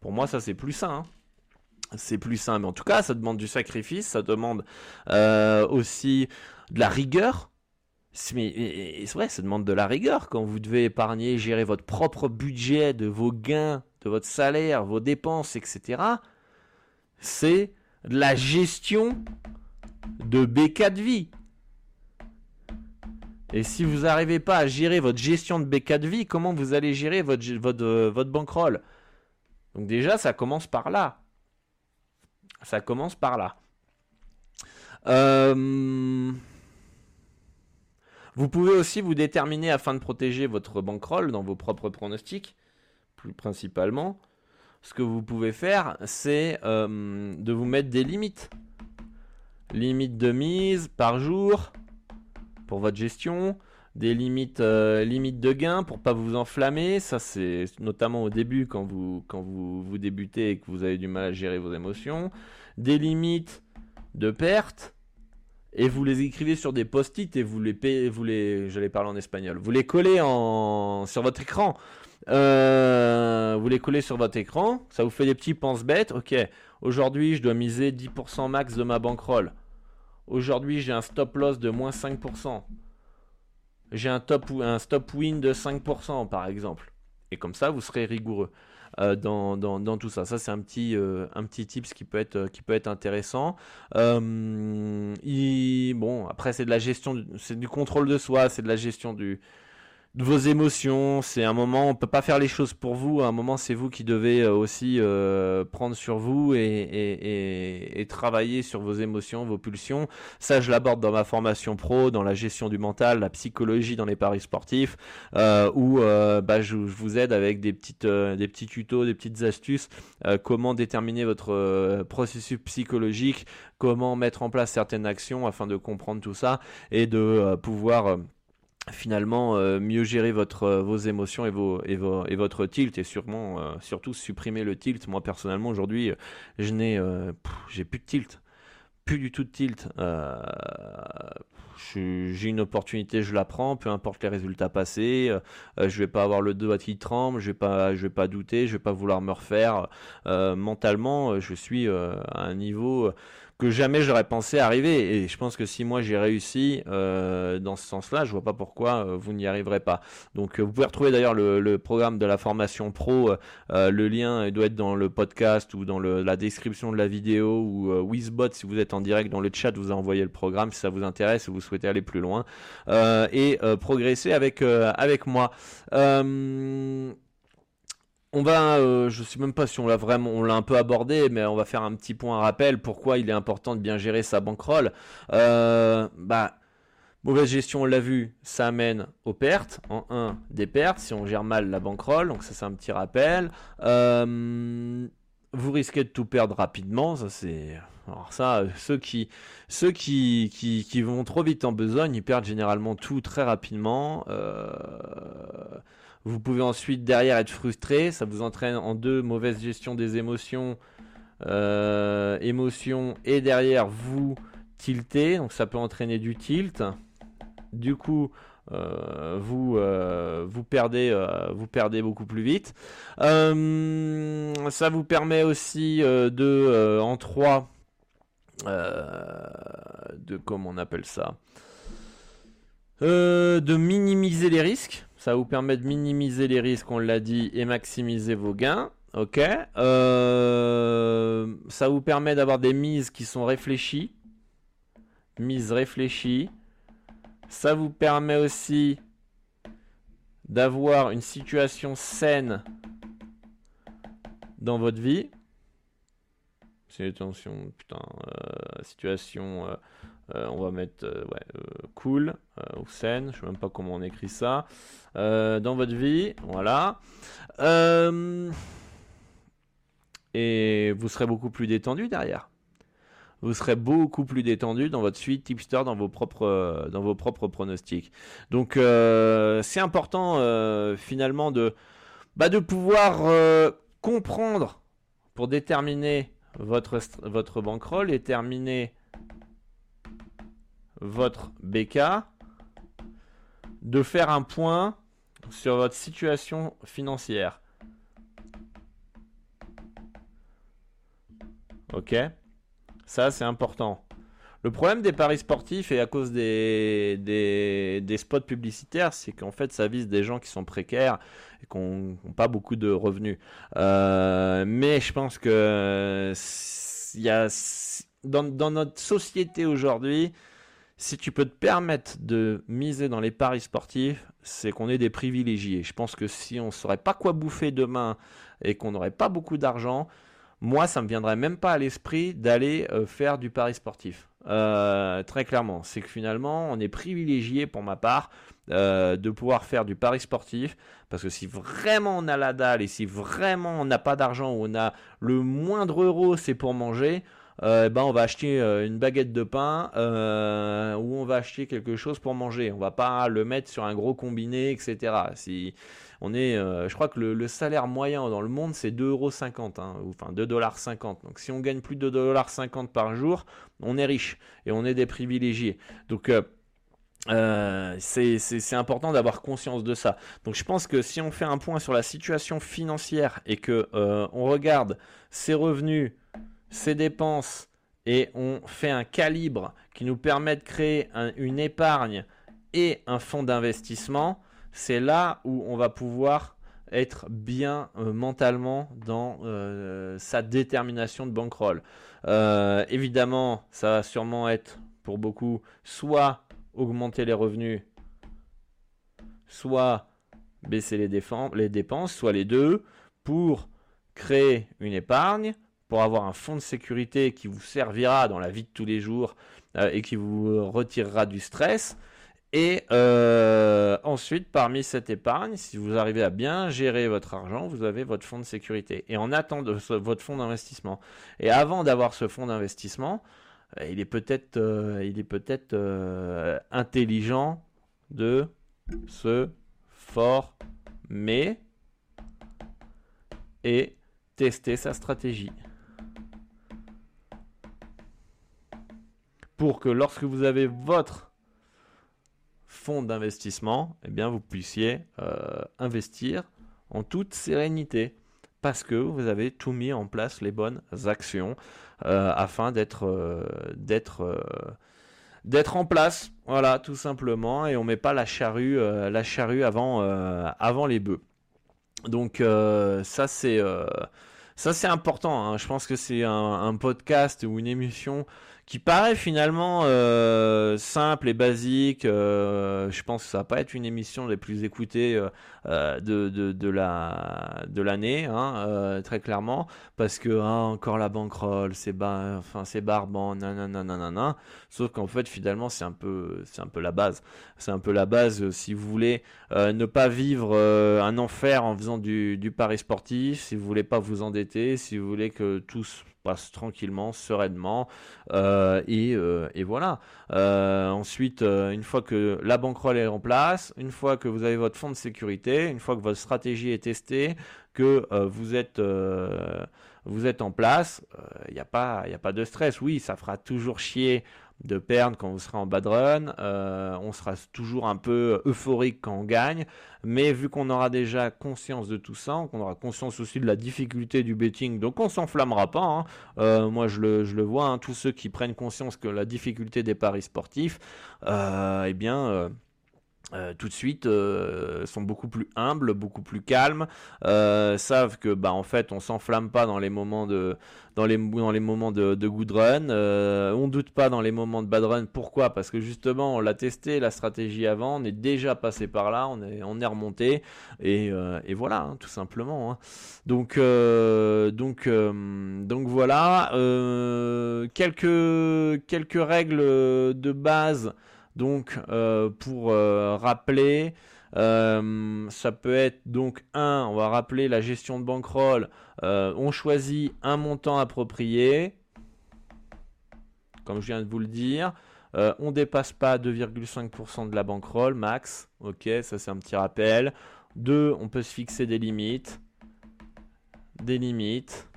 Pour moi, ça c'est plus sain. Hein. C'est plus sain, mais en tout cas, ça demande du sacrifice, ça demande aussi de la rigueur mais ouais, ça demande de la rigueur quand vous devez épargner, gérer votre propre budget de vos gains, de votre salaire, vos dépenses, etc. C'est de la gestion de BK de vie. Et si vous n'arrivez pas à gérer votre gestion de BK de vie, comment vous allez gérer votre, votre, euh, votre bankroll? Donc déjà, ça commence par là. Ça commence par là. Euh... Vous pouvez aussi vous déterminer afin de protéger votre bankroll dans vos propres pronostics, plus principalement. Ce que vous pouvez faire, c'est euh, de vous mettre des limites. Limites de mise par jour pour votre gestion, des limites, euh, limites de gain pour pas vous enflammer. Ça, c'est notamment au début quand vous, débutez et que vous avez du mal à gérer vos émotions. Des limites de perte et vous les écrivez sur des post-it et vous les vous les, j'allais parler en espagnol, vous les collez sur votre écran. Euh, vous les collez sur votre écran, ça vous fait des petits pense-bêtes. Ok, aujourd'hui je dois miser 10% max de ma bankroll. Aujourd'hui j'ai un stop loss de moins 5%. J'ai un, un stop win de 5% par exemple. Et comme ça vous serez rigoureux. Euh, dans, tout ça. Ça, c'est un petit, euh, tips qui peut être, intéressant. Euh, bon, après, c'est de la gestion, c'est du contrôle de soi, c'est de la gestion du, vos émotions. C'est un moment, on peut pas faire les choses pour vous. À un moment, c'est vous qui devez euh, aussi euh, prendre sur vous et, travailler sur vos émotions, vos pulsions. Ça, je l'aborde dans ma formation pro, dans la gestion du mental, la psychologie dans les paris sportifs, euh, où bah, je, vous aide avec des petites, des petits tutos, des petites astuces, comment déterminer votre processus psychologique, comment mettre en place certaines actions afin de comprendre tout ça et de pouvoir finalement euh, mieux gérer votre euh, vos émotions et vos et, votre tilt et sûrement euh, surtout supprimer le tilt. Moi personnellement aujourd'hui je n'ai j'ai plus de tilt. Plus du tout de tilt. J'ai une opportunité je la prends peu importe les résultats passés. Je vais pas avoir le dos qui tremble je vais pas je vais pas douter je vais pas vouloir me refaire. Mentalement je suis à un niveau que jamais j'aurais pensé arriver. Et je pense que si moi j'ai réussi euh, dans ce sens-là, je vois pas pourquoi euh, vous n'y arriverez pas. Donc euh, vous pouvez retrouver d'ailleurs le, programme de la formation pro. le lien doit être dans le podcast ou dans la description de la vidéo ou Wizbot si vous êtes en direct dans le chat, vous a envoyé le programme si ça vous intéresse ou vous souhaitez aller plus loin et progresser avec avec moi. On va, euh, je sais même pas si on l'a vraiment, on l'a un peu abordé, mais on va faire un petit point rappel pourquoi il est important de bien gérer sa bankroll. Euh, bah, mauvaise gestion, on l'a vu, ça amène aux pertes. En 1, des pertes si on gère mal la bankroll, donc ça c'est un petit rappel. Euh, vous risquez de tout perdre rapidement, ça c'est. Alors ça, ceux qui, qui, qui, qui, vont trop vite en besogne, ils perdent généralement tout très rapidement. Euh, vous pouvez ensuite derrière être frustré, ça vous entraîne en deux mauvaise gestion des émotions, euh, émotions et derrière vous tilter, donc ça peut entraîner du tilt. Du coup, euh, vous euh, vous perdez vous perdez beaucoup plus vite. ça vous permet aussi de en trois de comment on appelle ça de minimiser les risques ça vous permet de minimiser les risques, on l'a dit, et maximiser vos gains. Ok. Euh, ça vous permet d'avoir des mises qui sont réfléchies. Mises réfléchies. Ça vous permet aussi d'avoir une situation saine dans votre vie. C'est attention, putain, euh, situation euh, euh, on va mettre euh, euh, cool ou saine, je sais même pas comment on écrit ça, dans votre vie, voilà. et vous serez beaucoup plus détendu derrière. Vous serez beaucoup plus détendu dans votre suite tipster, dans vos propres, dans vos propres pronostics. Donc c'est important finalement de, bah, de pouvoir comprendre pour déterminer votre, votre bankroll et terminer votre BK, de faire un point sur votre situation financière. Ok Ça, c'est important. Le problème des paris sportifs et à cause des, des, spots publicitaires, c'est qu'en fait, ça vise des gens qui sont précaires et qui n'ont pas beaucoup de revenus. Euh, mais je pense que y a, dans, dans notre société aujourd'hui, si tu peux te permettre de miser dans les paris sportifs, c'est qu'on est des privilégiés. Je pense que si on ne saurait pas quoi bouffer demain et qu'on n'aurait pas beaucoup d'argent, moi, ça me viendrait même pas à l'esprit d'aller euh, faire du pari sportif. Euh, très clairement, c'est que finalement, on est privilégié pour ma part euh, de pouvoir faire du pari sportif parce que si vraiment on a la dalle et si vraiment on n'a pas d'argent ou on a le moindre euro, c'est pour manger. Euh, ben on va acheter euh, une baguette de pain euh, ou on va acheter quelque chose pour manger. On va pas le mettre sur un gros combiné, etc. Si on est, je crois que le, salaire moyen dans le monde c'est 2,50€, hein, enfin 2,50$. Donc si on gagne plus de 2,50$ par jour, on est riche et on est des privilégiés. Donc c'est important d'avoir conscience de ça. Donc je pense que si on fait un point sur la situation financière et que on regarde ses revenus, ses dépenses et on fait un calibre qui nous permet de créer une épargne et un fonds d'investissement, c'est là où on va pouvoir être bien euh, mentalement dans euh, sa détermination de bankroll. Euh, évidemment, ça va sûrement être pour beaucoup soit augmenter les revenus, soit baisser les dépenses, soit les deux, pour créer une épargne pour avoir un fonds de sécurité qui vous servira dans la vie de tous les jours euh, et qui vous retirera du stress. Et euh, ensuite, parmi cette épargne, si vous arrivez à bien gérer votre argent, vous avez votre fonds de sécurité. Et en attendant votre fonds d'investissement. Et avant d'avoir ce fonds d'investissement, euh, il est peut-être il est peut-être intelligent de se former et tester sa stratégie. Pour que lorsque vous avez votre fonds d'investissement, eh bien vous puissiez euh, investir en toute sérénité parce que vous avez tout mis en place les bonnes actions euh, afin d'être euh, d'être d'être en place, voilà, tout simplement, et on met pas la charrue la avant avant les bœufs. Donc ça c'est ça c'est important. Hein. Je pense que c'est un, podcast ou une émission qui paraît finalement euh, simple et basique. Euh, je pense que ça va pas être une émission des plus écoutées euh, de, de, la de l'année, hein, très clairement, parce que hein, encore la bankroll, c'est enfin c'est barbant, nanana, Sauf qu'en fait finalement c'est un peu c'est un peu la base. C'est un peu la base si vous voulez ne pas vivre un enfer en faisant du, du pari sportif, si vous voulez pas vous endetter, si vous voulez que tous passe tranquillement, sereinement, euh, euh, et, voilà. Euh, ensuite, une fois que la banquerolle est en place, une fois que vous avez votre fonds de sécurité, une fois que votre stratégie est testée, que vous êtes vous êtes en place, il n'y a pas il a pas de stress. Oui, ça fera toujours chier de perdre quand vous serez en bad run. Euh, on sera toujours un peu euphorique quand on gagne. Mais vu qu'on aura déjà conscience de tout ça, qu'on aura conscience aussi de la difficulté du betting, donc on s'enflammera pas. Hein. Euh, moi je le, je le vois, hein. tous ceux qui prennent conscience que la difficulté des paris sportifs, euh, eh bien euh, tout de suite euh, sont beaucoup plus humbles, beaucoup plus calmes, euh, savent que bah en fait on s'enflamme pas dans les moments de dans les dans les moments de, de good run, on doute pas dans les moments de bad run. Pourquoi? Parce que justement on l'a testé la stratégie avant, on est déjà passé par là, on est on est remonté et, et voilà hein, tout simplement. Hein. Donc donc donc voilà quelques quelques règles de base. Donc, euh, pour euh, rappeler, euh, ça peut être donc un, on va rappeler la gestion de bankroll. on choisit un montant approprié, comme je viens de vous le dire. on dépasse pas 2,5% de la bankroll max. Ok, ça c'est un petit rappel. Deux, on peut se fixer des limites. Des limites.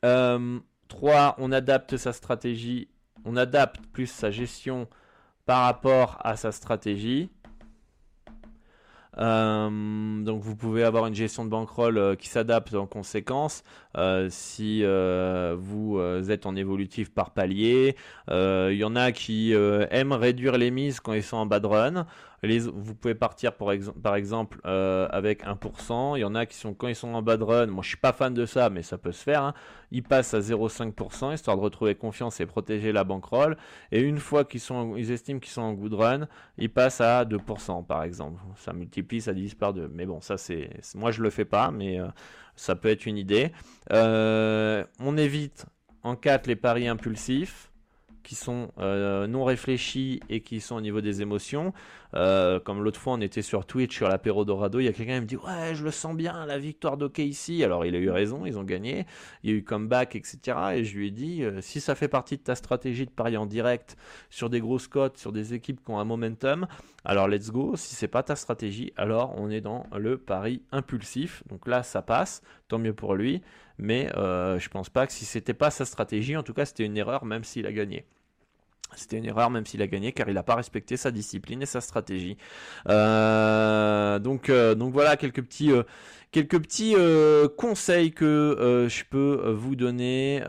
3. On adapte sa stratégie, on adapte plus sa gestion par rapport à sa stratégie. Euh, donc vous pouvez avoir une gestion de bankroll euh, qui s'adapte en conséquence euh, si vous êtes en évolutif par palier. Il y en a qui aiment réduire les mises quand ils sont en bad run vous pouvez partir par, exemple euh, avec 1%. Il y en a qui sont quand ils sont en bad run. Moi, je suis pas fan de ça, mais ça peut se faire. Hein. Ils passent à 0,5% histoire de retrouver confiance et protéger la bankroll. Et une fois qu'ils sont, ils estiment qu'ils sont en good run, ils passent à 2% par exemple. Ça multiplie, ça divise par 2. Mais bon, ça c'est, moi je le fais pas, mais euh, ça peut être une idée. Euh, on évite en 4 les paris impulsifs qui sont euh, non réfléchis et qui sont au niveau des émotions. Euh, comme l'autre fois, on était sur Twitch sur l'apéro Dorado, il y a quelqu'un qui me dit Ouais, je le sens bien, la victoire ici Alors, il a eu raison, ils ont gagné. Il y a eu comeback, etc. Et je lui ai dit euh, Si ça fait partie de ta stratégie de parier en direct sur des grosses cotes, sur des équipes qui ont un momentum, alors let's go. Si c'est pas ta stratégie, alors on est dans le pari impulsif. Donc là, ça passe, tant mieux pour lui. Mais je pense pas que si c'était pas sa stratégie, en tout cas, c'était une erreur, même s'il a gagné. C'était une erreur même s'il a gagné car il n'a pas respecté sa discipline et sa stratégie. Euh, donc, euh, donc voilà quelques petits, euh, quelques petits conseils que je peux vous donner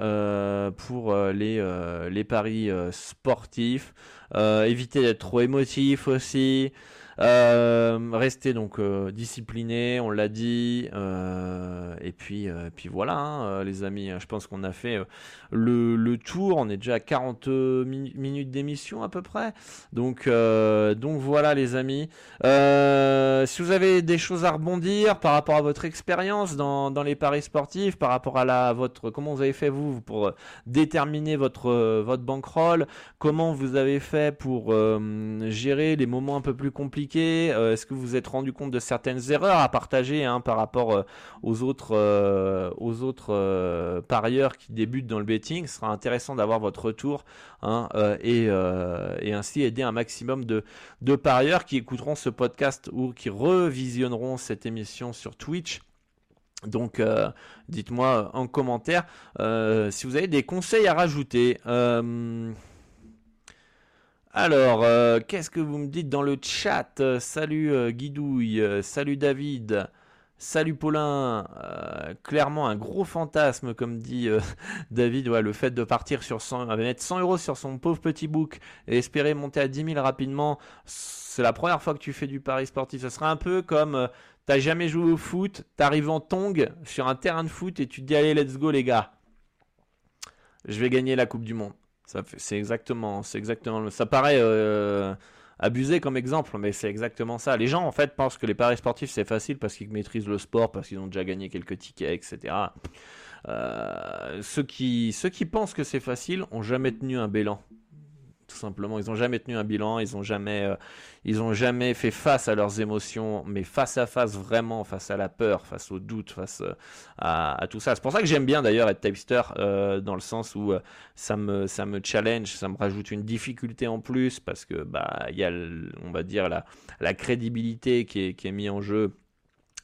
pour les, les paris sportifs. éviter d'être trop émotif aussi. Euh, rester donc euh, discipliné, on l'a dit. Euh, et puis, puis voilà, hein, les amis. Je pense qu'on a fait le, tour. On est déjà à 40 minutes d'émission à peu près. Donc, donc voilà, les amis. si vous avez des choses à rebondir par rapport à votre expérience dans, dans les paris sportifs, par rapport à la votre comment vous avez fait vous pour déterminer votre votre bankroll, comment vous avez fait pour gérer les moments un peu plus compliqués euh, est-ce que vous vous êtes rendu compte de certaines erreurs à partager hein, par rapport euh, aux autres, euh, aux autres parieurs qui débutent dans le betting? Ce sera intéressant d'avoir votre retour hein, et, ainsi aider un maximum de, de parieurs qui écouteront ce podcast ou qui revisionneront cette émission sur Twitch. Donc, dites-moi en commentaire si vous avez des conseils à rajouter. Alors, euh, qu'est-ce que vous me dites dans le chat? Euh, Salut euh, Guidouille, salut David, salut Paulin. clairement, un gros fantasme, comme dit David, le fait de partir sur 100, mettre 100 euros sur son pauvre petit book et espérer monter à 10 000 rapidement. C'est la première fois que tu fais du pari sportif. Ce sera un peu comme t'as jamais joué au foot, t'arrives en tong sur un terrain de foot et tu te dis allez, let's go les gars. Je vais gagner la Coupe du Monde. C'est exactement, c'est exactement. Ça paraît euh, abusé comme exemple, mais c'est exactement ça. Les gens en fait pensent que les paris sportifs c'est facile parce qu'ils maîtrisent le sport, parce qu'ils ont déjà gagné quelques tickets, etc. Euh, ceux qui ceux qui pensent que c'est facile ont jamais tenu un bilan tout simplement. Ils n'ont jamais tenu un bilan, ils n'ont jamais, euh, jamais fait face à leurs émotions, mais face à face vraiment, face à la peur, face au doute, face euh, à, tout ça. C'est pour ça que j'aime bien d'ailleurs être typester euh, dans le sens où ça me, ça me challenge, ça me rajoute une difficulté en plus parce que bah il y a, on va dire la, crédibilité qui est mise en jeu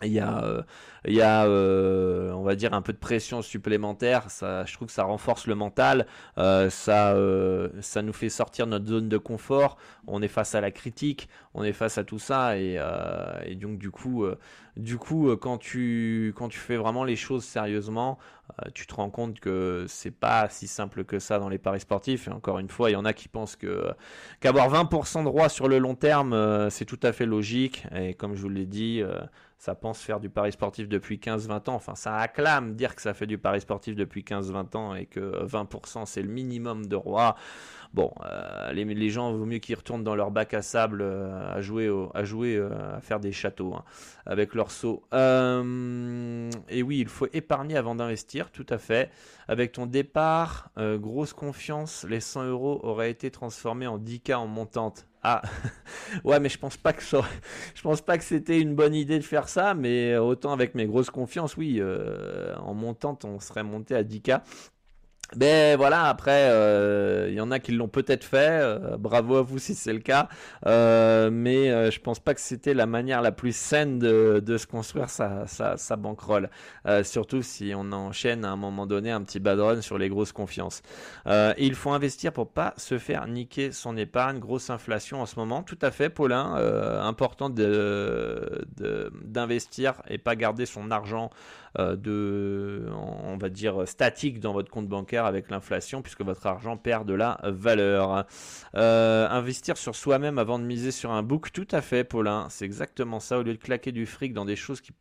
il y a, euh, il y a euh, on va dire, un peu de pression supplémentaire. Ça, je trouve que ça renforce le mental. Euh, ça, ça nous fait sortir notre zone de confort. On est face à la critique, on est face à tout ça. Et, et donc, du coup, du coup quand, tu, quand tu fais vraiment les choses sérieusement, tu te rends compte que c'est pas si simple que ça dans les paris sportifs. Et encore une fois, il y en a qui pensent qu'avoir 20% de droit sur le long terme, c'est tout à fait logique. Et comme je vous l'ai dit, ça pense faire du pari sportif depuis 15-20 ans. Enfin, ça acclame dire que ça fait du pari sportif depuis 15-20 ans et que 20% c'est le minimum de roi. Bon, euh, les, gens, vaut mieux qu'ils retournent dans leur bac à sable euh, à jouer, à, jouer euh, à faire des châteaux hein, avec leur seau. et oui, il faut épargner avant d'investir, tout à fait. Avec ton départ, grosse confiance, les 100 euros auraient été transformés en 10K en montante. Ah, ouais, mais je pense pas que je pense pas que c'était une bonne idée de faire ça, mais autant avec mes grosses confiances, oui, en montant, on serait monté à 10K. Ben voilà, après, il euh, y en a qui l'ont peut-être fait. Euh, bravo à vous si c'est le cas. Euh, mais je pense pas que c'était la manière la plus saine de, de se construire sa, sa, surtout si on enchaîne à un moment donné un petit bad run sur les grosses confiances. il faut investir pour pas se faire niquer son épargne. Grosse inflation en ce moment. Tout à fait, Paulin. important de, d'investir et pas garder son argent de, on va dire, statique dans votre compte bancaire avec l'inflation puisque votre argent perd de la valeur. Euh, investir sur soi-même avant de miser sur un book, tout à fait, Paulin. C'est exactement ça. Au lieu de claquer du fric dans des choses qui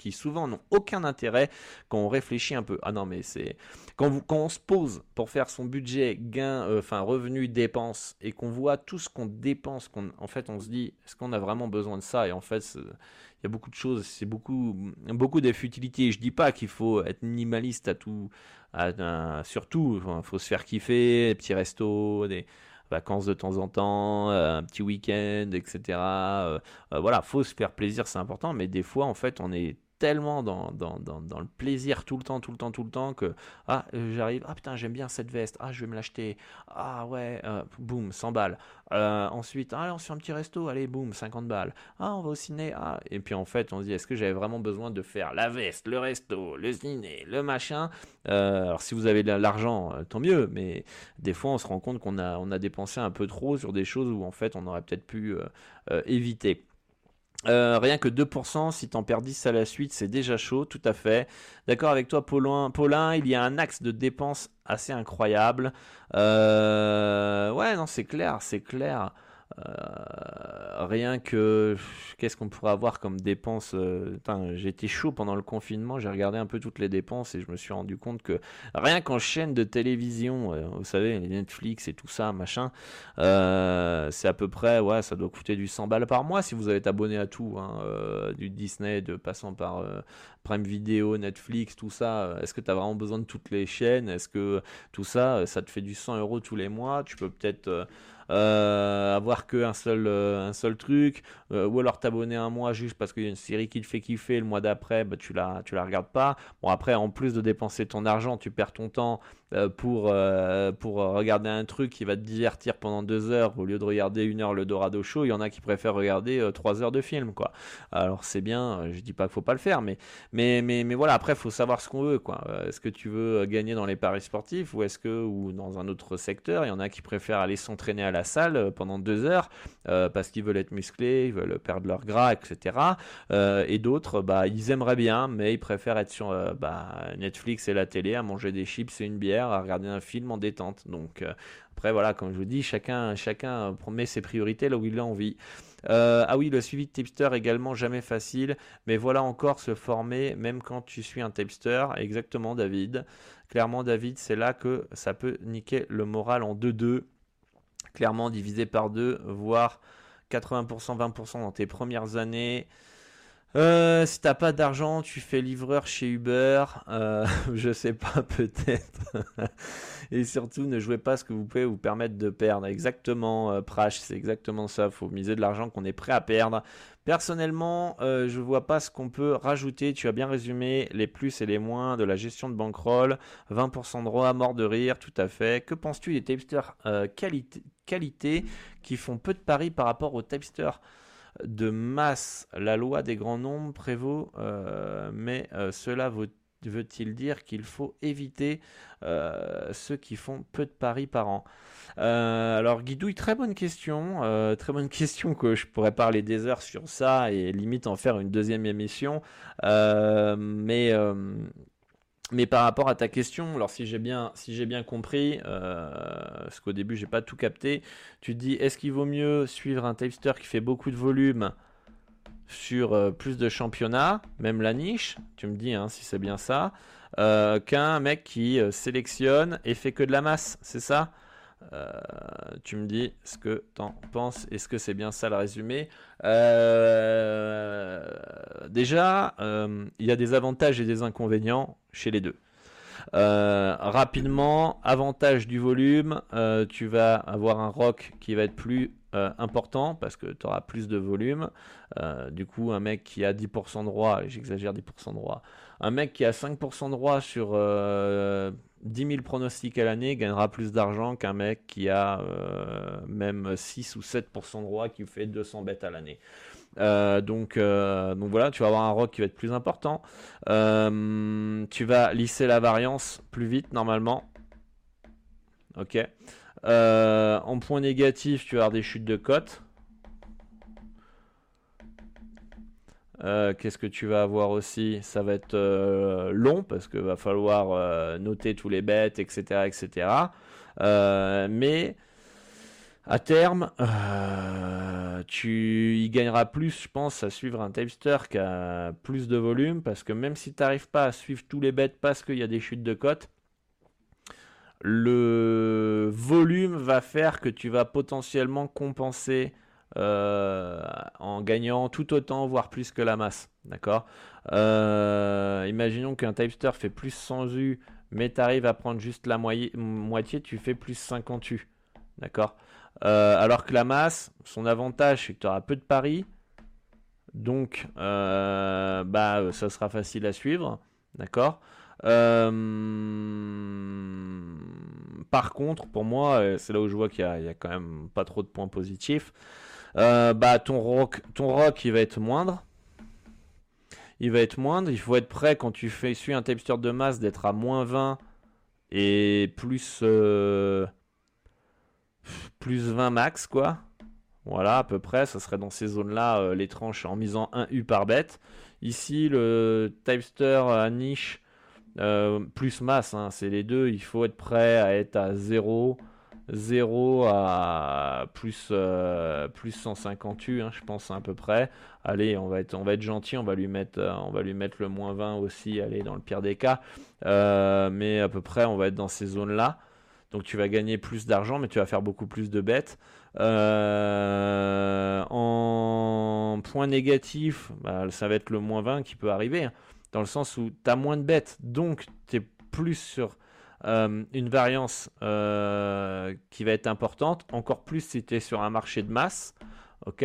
qui souvent n'ont aucun intérêt quand on réfléchit un peu. Ah non, mais c'est quand, quand on se pose pour faire son budget, gain, euh, enfin revenu, dépenses, et qu'on voit tout ce qu'on dépense, qu'on, en fait, on se dit, est-ce qu'on a vraiment besoin de ça? Et en fait, il y a beaucoup de choses, c'est beaucoup, beaucoup de futilités. Je dis pas qu'il faut être minimaliste à tout, surtout, il faut se faire kiffer, des petits restos, des vacances de temps en temps, euh, un petit week-end, etc. Euh, voilà, faut se faire plaisir, c'est important, mais des fois, en fait, on est tellement dans, dans, dans, le plaisir tout le temps, tout le temps, tout le temps que ah euh, j'arrive, ah putain j'aime bien cette veste, ah je vais me l'acheter, ah ouais, euh, boum, 100 balles. Euh, ensuite, ah, on se fait un petit resto, allez, boum, 50 balles. Ah, on va au ciné, ah. Et puis en fait, on se dit, est-ce que j'avais vraiment besoin de faire la veste, le resto, le ciné, le machin? Alors si vous avez de l'argent, tant mieux, mais des fois on se rend compte qu'on a, a dépensé un peu trop sur des choses où en fait on aurait peut-être pu éviter. Euh, rien que 2%, si t'en perds 10 à la suite, c'est déjà chaud, tout à fait. D'accord avec toi, Paulin. Il y a un axe de dépenses assez incroyable. Euh, ouais, non, c'est clair, c'est clair. Euh, rien que qu'est-ce qu'on pourrait avoir comme dépenses euh, J'étais chaud pendant le confinement, j'ai regardé un peu toutes les dépenses et je me suis rendu compte que rien qu'en chaîne de télévision, euh, vous savez, Netflix et tout ça, machin, c'est à peu près, ouais, ça doit coûter du 100 balles par mois si vous avez abonné à tout, hein, du Disney, de passant par Prime Video, Netflix, tout ça. Est-ce que tu as vraiment besoin de toutes les chaînes? Est-ce que tout ça, ça te fait du 100 euros tous les mois? Tu peux peut-être euh, avoir que un seul, euh, un seul truc, euh, ou alors t'abonner un mois juste parce qu'il y a une série qui te fait kiffer, le mois d'après, bah, tu la, tu la regardes pas. Bon, après, en plus de dépenser ton argent, tu perds ton temps pour, pour regarder un truc qui va te divertir pendant deux heures au lieu de regarder une heure le Dorado Show. Il y en a qui préfèrent regarder trois heures de film, quoi. Alors, c'est bien, je dis pas qu'il faut pas le faire, mais, mais, mais, mais voilà, après, faut savoir ce qu'on veut, quoi. Est-ce que tu veux gagner dans les paris sportifs ou est-ce que, ou dans un autre secteur, il y en a qui préfèrent aller s'entraîner à la salle euh, pendant deux heures euh, parce qu'ils veulent être musclés, ils veulent perdre leur gras, etc. Euh, et d'autres, bah, ils aimeraient bien, mais ils préfèrent être sur bah, Netflix et la télé, à manger des chips et une bière, à regarder un film en détente. Donc après, voilà, comme je vous dis, chacun, chacun met ses priorités là où il a envie. ah oui, le suivi de tipster également jamais facile, mais voilà encore se former, même quand tu suis un tipster. Exactement, David. Clairement, David, c'est là que ça peut niquer le moral en 2-2 clairement divisé par deux, voire 80%, 20% dans tes premières années. Euh, si t'as pas d'argent, tu fais livreur chez Uber, euh, je sais pas, peut-être. Et surtout, ne jouez pas ce que vous pouvez vous permettre de perdre. Exactement, euh, Prash, c'est exactement ça. Faut miser de l'argent qu'on est prêt à perdre. Personnellement, euh, je vois pas ce qu'on peut rajouter. Tu as bien résumé les plus et les moins de la gestion de bankroll. 20% de droit, mort de rire, tout à fait. Que penses-tu des tapsters euh, qualité, qualité qui font peu de paris par rapport aux tapsters de masse, la loi des grands nombres prévaut, euh, mais cela vaut veut-il dire qu'il faut éviter euh, ceux qui font peu de paris par an? Euh, Alors Guidouille, très bonne question, euh, très bonne question que je pourrais parler des heures sur ça et limite en faire une deuxième émission, mais mais par rapport à ta question, alors si j'ai bien, si j'ai bien compris, parce qu'au début j'ai pas tout capté, tu te dis est-ce qu'il vaut mieux suivre un tapster qui fait beaucoup de volume sur euh, plus de championnats, même la niche, tu me dis hein, si c'est bien ça, euh, qu'un mec qui euh, sélectionne et fait que de la masse, c'est ça? Tu me dis ce que t'en penses, est-ce que c'est bien ça le résumé Déjà, il y a des avantages et des inconvénients chez les deux. rapidement, avantage du volume, tu vas avoir un rock qui va être plus euh, important parce que tu auras plus de volume. Euh, du coup, un mec qui a 10% de droit, j'exagère 10% de droit, Un mec qui a 5% de droit sur 10 000 pronostics à l'année gagnera plus d'argent qu'un mec qui a même 6 ou 7% de droit qui fait 200 bêtes à l'année. donc, donc voilà, tu vas avoir un rock qui va être plus important. tu vas lisser la variance plus vite normalement. Ok. Euh, en point négatif, tu vas avoir des chutes de cote. Euh, qu'est-ce que tu vas avoir aussi? Ça va être euh, long parce qu'il va falloir noter tous les bêtes, etc. etc. mais à terme, tu y gagneras plus, je pense, à suivre un tapster qui a plus de volume parce que même si tu n'arrives pas à suivre tous les bêtes parce qu'il y a des chutes de cote, le volume va faire que tu vas potentiellement compenser euh, en gagnant tout autant, voire plus que la masse. D'accord? Euh, Imaginons qu'un typester fait plus 100 U, mais tu arrives à prendre juste la moitié, tu fais plus 50 U. D'accord? Euh, Alors que la masse, son avantage, c'est que tu auras peu de paris. Donc, bah, ça sera facile à suivre. D'accord? Par contre, pour moi, c'est là où je vois qu'il n'y a, quand même pas trop de points positifs. Euh, bah, ton rock, ton rock, il va être moindre. Il va être moindre. Il faut être prêt quand tu fais suis un tapster de masse d'être à moins 20 et plus plus 20 max quoi. Voilà, à peu près, ça serait dans ces zones-là les tranches en misant 1 U par bête. Ici, le typester à niche euh, plus masse, hein, c'est les deux. Il faut être prêt à être à 0, 0 à plus, euh, plus 150 U, hein, je pense à peu près. Allez, on va être, on va être gentil, on va lui mettre, euh, on va lui mettre le moins 20 aussi, allez, dans le pire des cas. mais à peu près, on va être dans ces zones-là. Donc tu vas gagner plus d'argent, mais tu vas faire beaucoup plus de bêtes. en point négatif, bah, ça va être le moins 20 qui peut arriver. Hein dans le sens où tu as moins de bêtes, donc tu es plus sur euh, une variance euh, qui va être importante, encore plus si tu es sur un marché de masse, ok?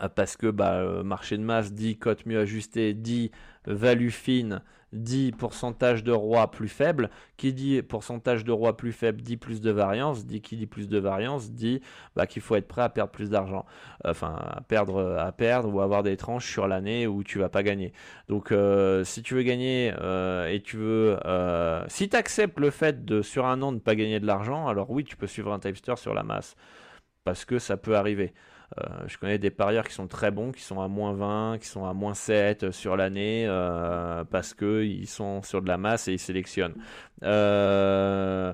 Euh, parce que bah, marché de masse dit cote mieux ajustée, dit value fine, dit pourcentage de roi plus faible. Qui dit pourcentage de roi plus faible dit plus de variance. Dit qui dit plus de variance dit bah, qu'il faut être prêt à perdre plus d'argent. Enfin, à perdre, à perdre ou avoir des tranches sur l'année où tu vas pas gagner. Donc, euh, si tu veux gagner euh, et tu veux, euh, si tu acceptes le fait de sur un an ne pas gagner de l'argent, alors oui, tu peux suivre un typester sur la masse parce que ça peut arriver. Euh, je connais des parieurs qui sont très bons, qui sont à moins 20, qui sont à moins 7 sur l'année, euh, parce qu'ils sont sur de la masse et ils sélectionnent. Euh,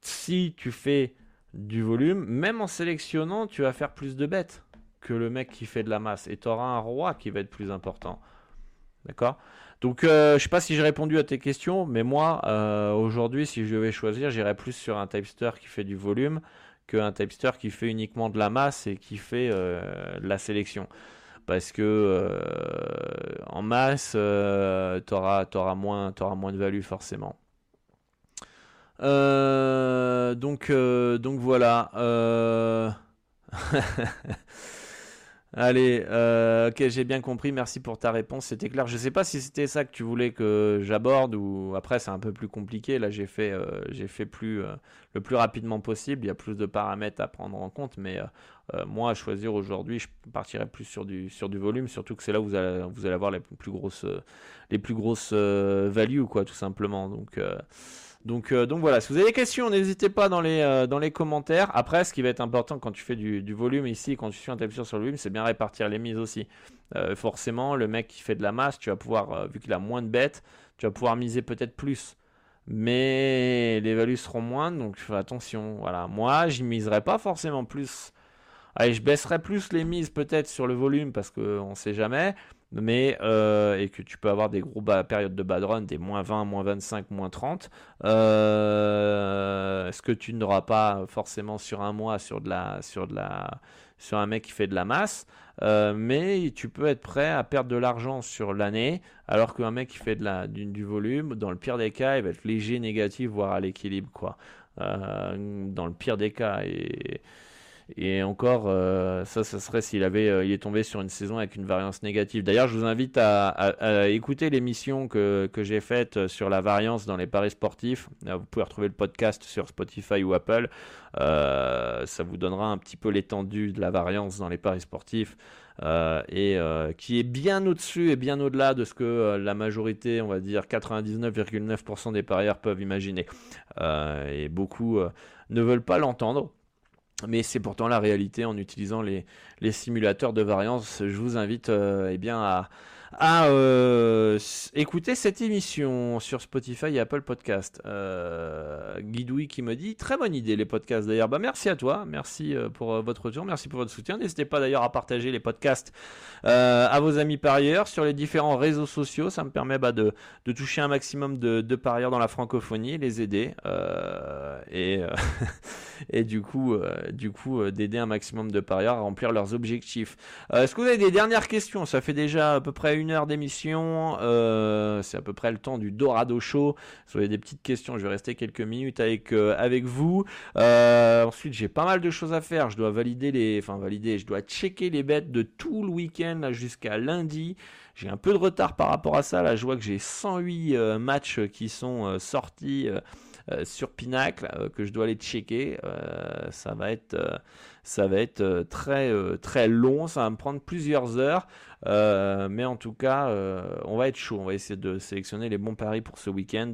si tu fais du volume, même en sélectionnant, tu vas faire plus de bêtes que le mec qui fait de la masse. Et tu auras un roi qui va être plus important. D'accord? Donc, je ne sais pas si j'ai répondu à tes questions, mais moi, aujourd'hui, si je devais choisir, j'irais plus sur un typester qui fait du volume qu'un typester qui fait uniquement de la masse et qui fait euh, la sélection. Parce que euh, en masse, euh, tu auras, moins, moins de value forcément. donc, donc voilà. Allez, euh, ok, j'ai bien compris. Merci pour ta réponse. C'était clair. Je ne sais pas si c'était ça que tu voulais que j'aborde ou après c'est un peu plus compliqué. Là, j'ai fait, euh, plus euh, le plus rapidement possible. Il y a plus de paramètres à prendre en compte, mais moi, à choisir aujourd'hui, je partirais plus sur du volume, surtout que c'est là où vous allez vous allez avoir les plus grosses les plus grosses values, quoi, tout simplement. Donc donc, euh, donc voilà, si vous avez des questions, n'hésitez pas dans les, euh, dans les commentaires. Après, ce qui va être important quand tu fais du, volume ici, quand tu suis un tapis sur le volume, c'est bien répartir les mises aussi. Euh, forcément, le mec qui fait de la masse, tu vas pouvoir, vu qu'il a moins de bêtes, tu vas pouvoir miser peut-être plus. Mais les values seront moindres, donc attention. Voilà, moi, je miserai pas forcément plus. Allez, je baisserai plus les mises peut-être sur le volume parce qu'on ne sait jamais mais euh, et que tu peux avoir des gros périodes de bad run, des moins 20, moins 25, moins 30, euh, ce que tu n'auras pas forcément sur un mois sur de la sur de la sur un mec qui fait de la masse, euh, mais tu peux être prêt à perdre de l'argent sur l'année, alors qu'un mec qui fait de la du, du, volume, dans le pire des cas, il va être léger négatif, voire à l'équilibre quoi. dans le pire des cas et Et encore, ça, ça serait s'il avait, il est tombé sur une saison avec une variance négative. D'ailleurs, je vous invite à, écouter l'émission que, que j'ai faite sur la variance dans les paris sportifs. Vous pouvez retrouver le podcast sur Spotify ou Apple. ça vous donnera un petit peu l'étendue de la variance dans les paris sportifs. Euh, et euh, qui est bien au-dessus et bien au-delà de ce que euh, la majorité, on va dire 99,9% des parieurs peuvent imaginer. et beaucoup ne veulent pas l'entendre. Mais c'est pourtant la réalité en utilisant les, simulateurs de variance. Je vous invite eh bien à, euh, écouter cette émission sur Spotify et Apple Podcast. Euh, Guidoui qui me dit très bonne idée les podcasts d'ailleurs. Bah merci à toi, merci euh, pour euh, votre retour, merci pour votre soutien. N'hésitez pas d'ailleurs à partager les podcasts à vos amis parieurs sur les différents réseaux sociaux. Ça me permet bah, de, de, toucher un maximum de, de, parieurs dans la francophonie, les aider et et du coup du coup d'aider un maximum de parieurs à remplir leurs objectifs. Est-ce que vous avez des dernières questions? Ça fait déjà à peu près une heure d'émission. Euh, c'est à peu près le temps du Dorado Show. Si vous avez des petites questions, je vais rester quelques minutes avec, euh, avec vous. Euh, ensuite, j'ai pas mal de choses à faire. Je dois valider les. Enfin, valider. Je dois checker les bêtes de tout le week-end jusqu'à lundi. J'ai un peu de retard par rapport à ça. Là, je vois que j'ai 108 matchs qui sont sortis. Sur Pinacle que je dois aller checker. ça va être, ça va être très, très long. Ça va me prendre plusieurs heures. Euh, mais en tout cas, euh, on va être chaud. On va essayer de sélectionner les bons paris pour ce week-end.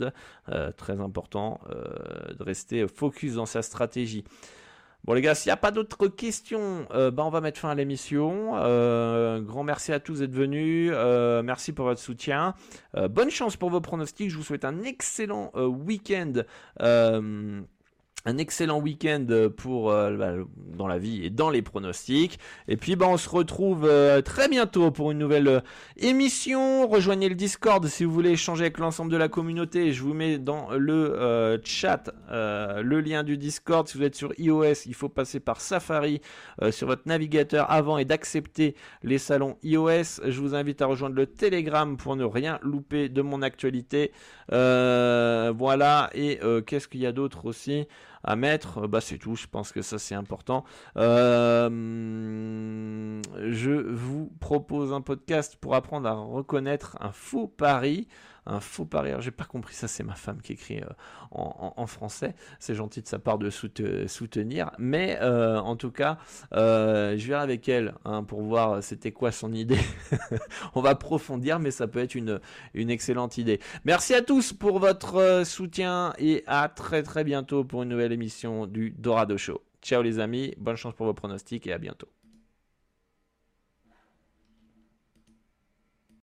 Euh, très important de rester focus dans sa stratégie. Bon les gars, s'il n'y a pas d'autres questions, bah, on va mettre fin à l'émission. grand merci à tous d'être venus. merci pour votre soutien. bonne chance pour vos pronostics. Je vous souhaite un excellent week-end un excellent week-end pour euh, bah, dans la vie et dans les pronostics. Et puis bah, on se retrouve euh, très bientôt pour une nouvelle euh, émission. Rejoignez le Discord si vous voulez échanger avec l'ensemble de la communauté. Je vous mets dans le chat le lien du Discord. Si vous êtes sur iOS, il faut passer par Safari sur votre navigateur avant et d'accepter les salons iOS. Je vous invite à rejoindre le Telegram pour ne rien louper de mon actualité. voilà. Et qu'est-ce qu'il y a d'autre aussi? À mettre. Bah, c'est tout, je pense que ça c'est important. Euh, je vous propose un podcast pour apprendre à reconnaître un faux pari un faux pari. J'ai pas compris ça, c'est ma femme qui écrit euh, en, français. C'est gentil de sa part de soutenir, mais euh, en tout cas, euh, je verrai avec elle hein, pour voir c'était quoi son idée. On va approfondir, mais ça peut être une, une excellente idée. Merci à tous pour votre soutien et à très très bientôt pour une nouvelle émission du Dorado Show. Ciao les amis, bonne chance pour vos pronostics et à bientôt.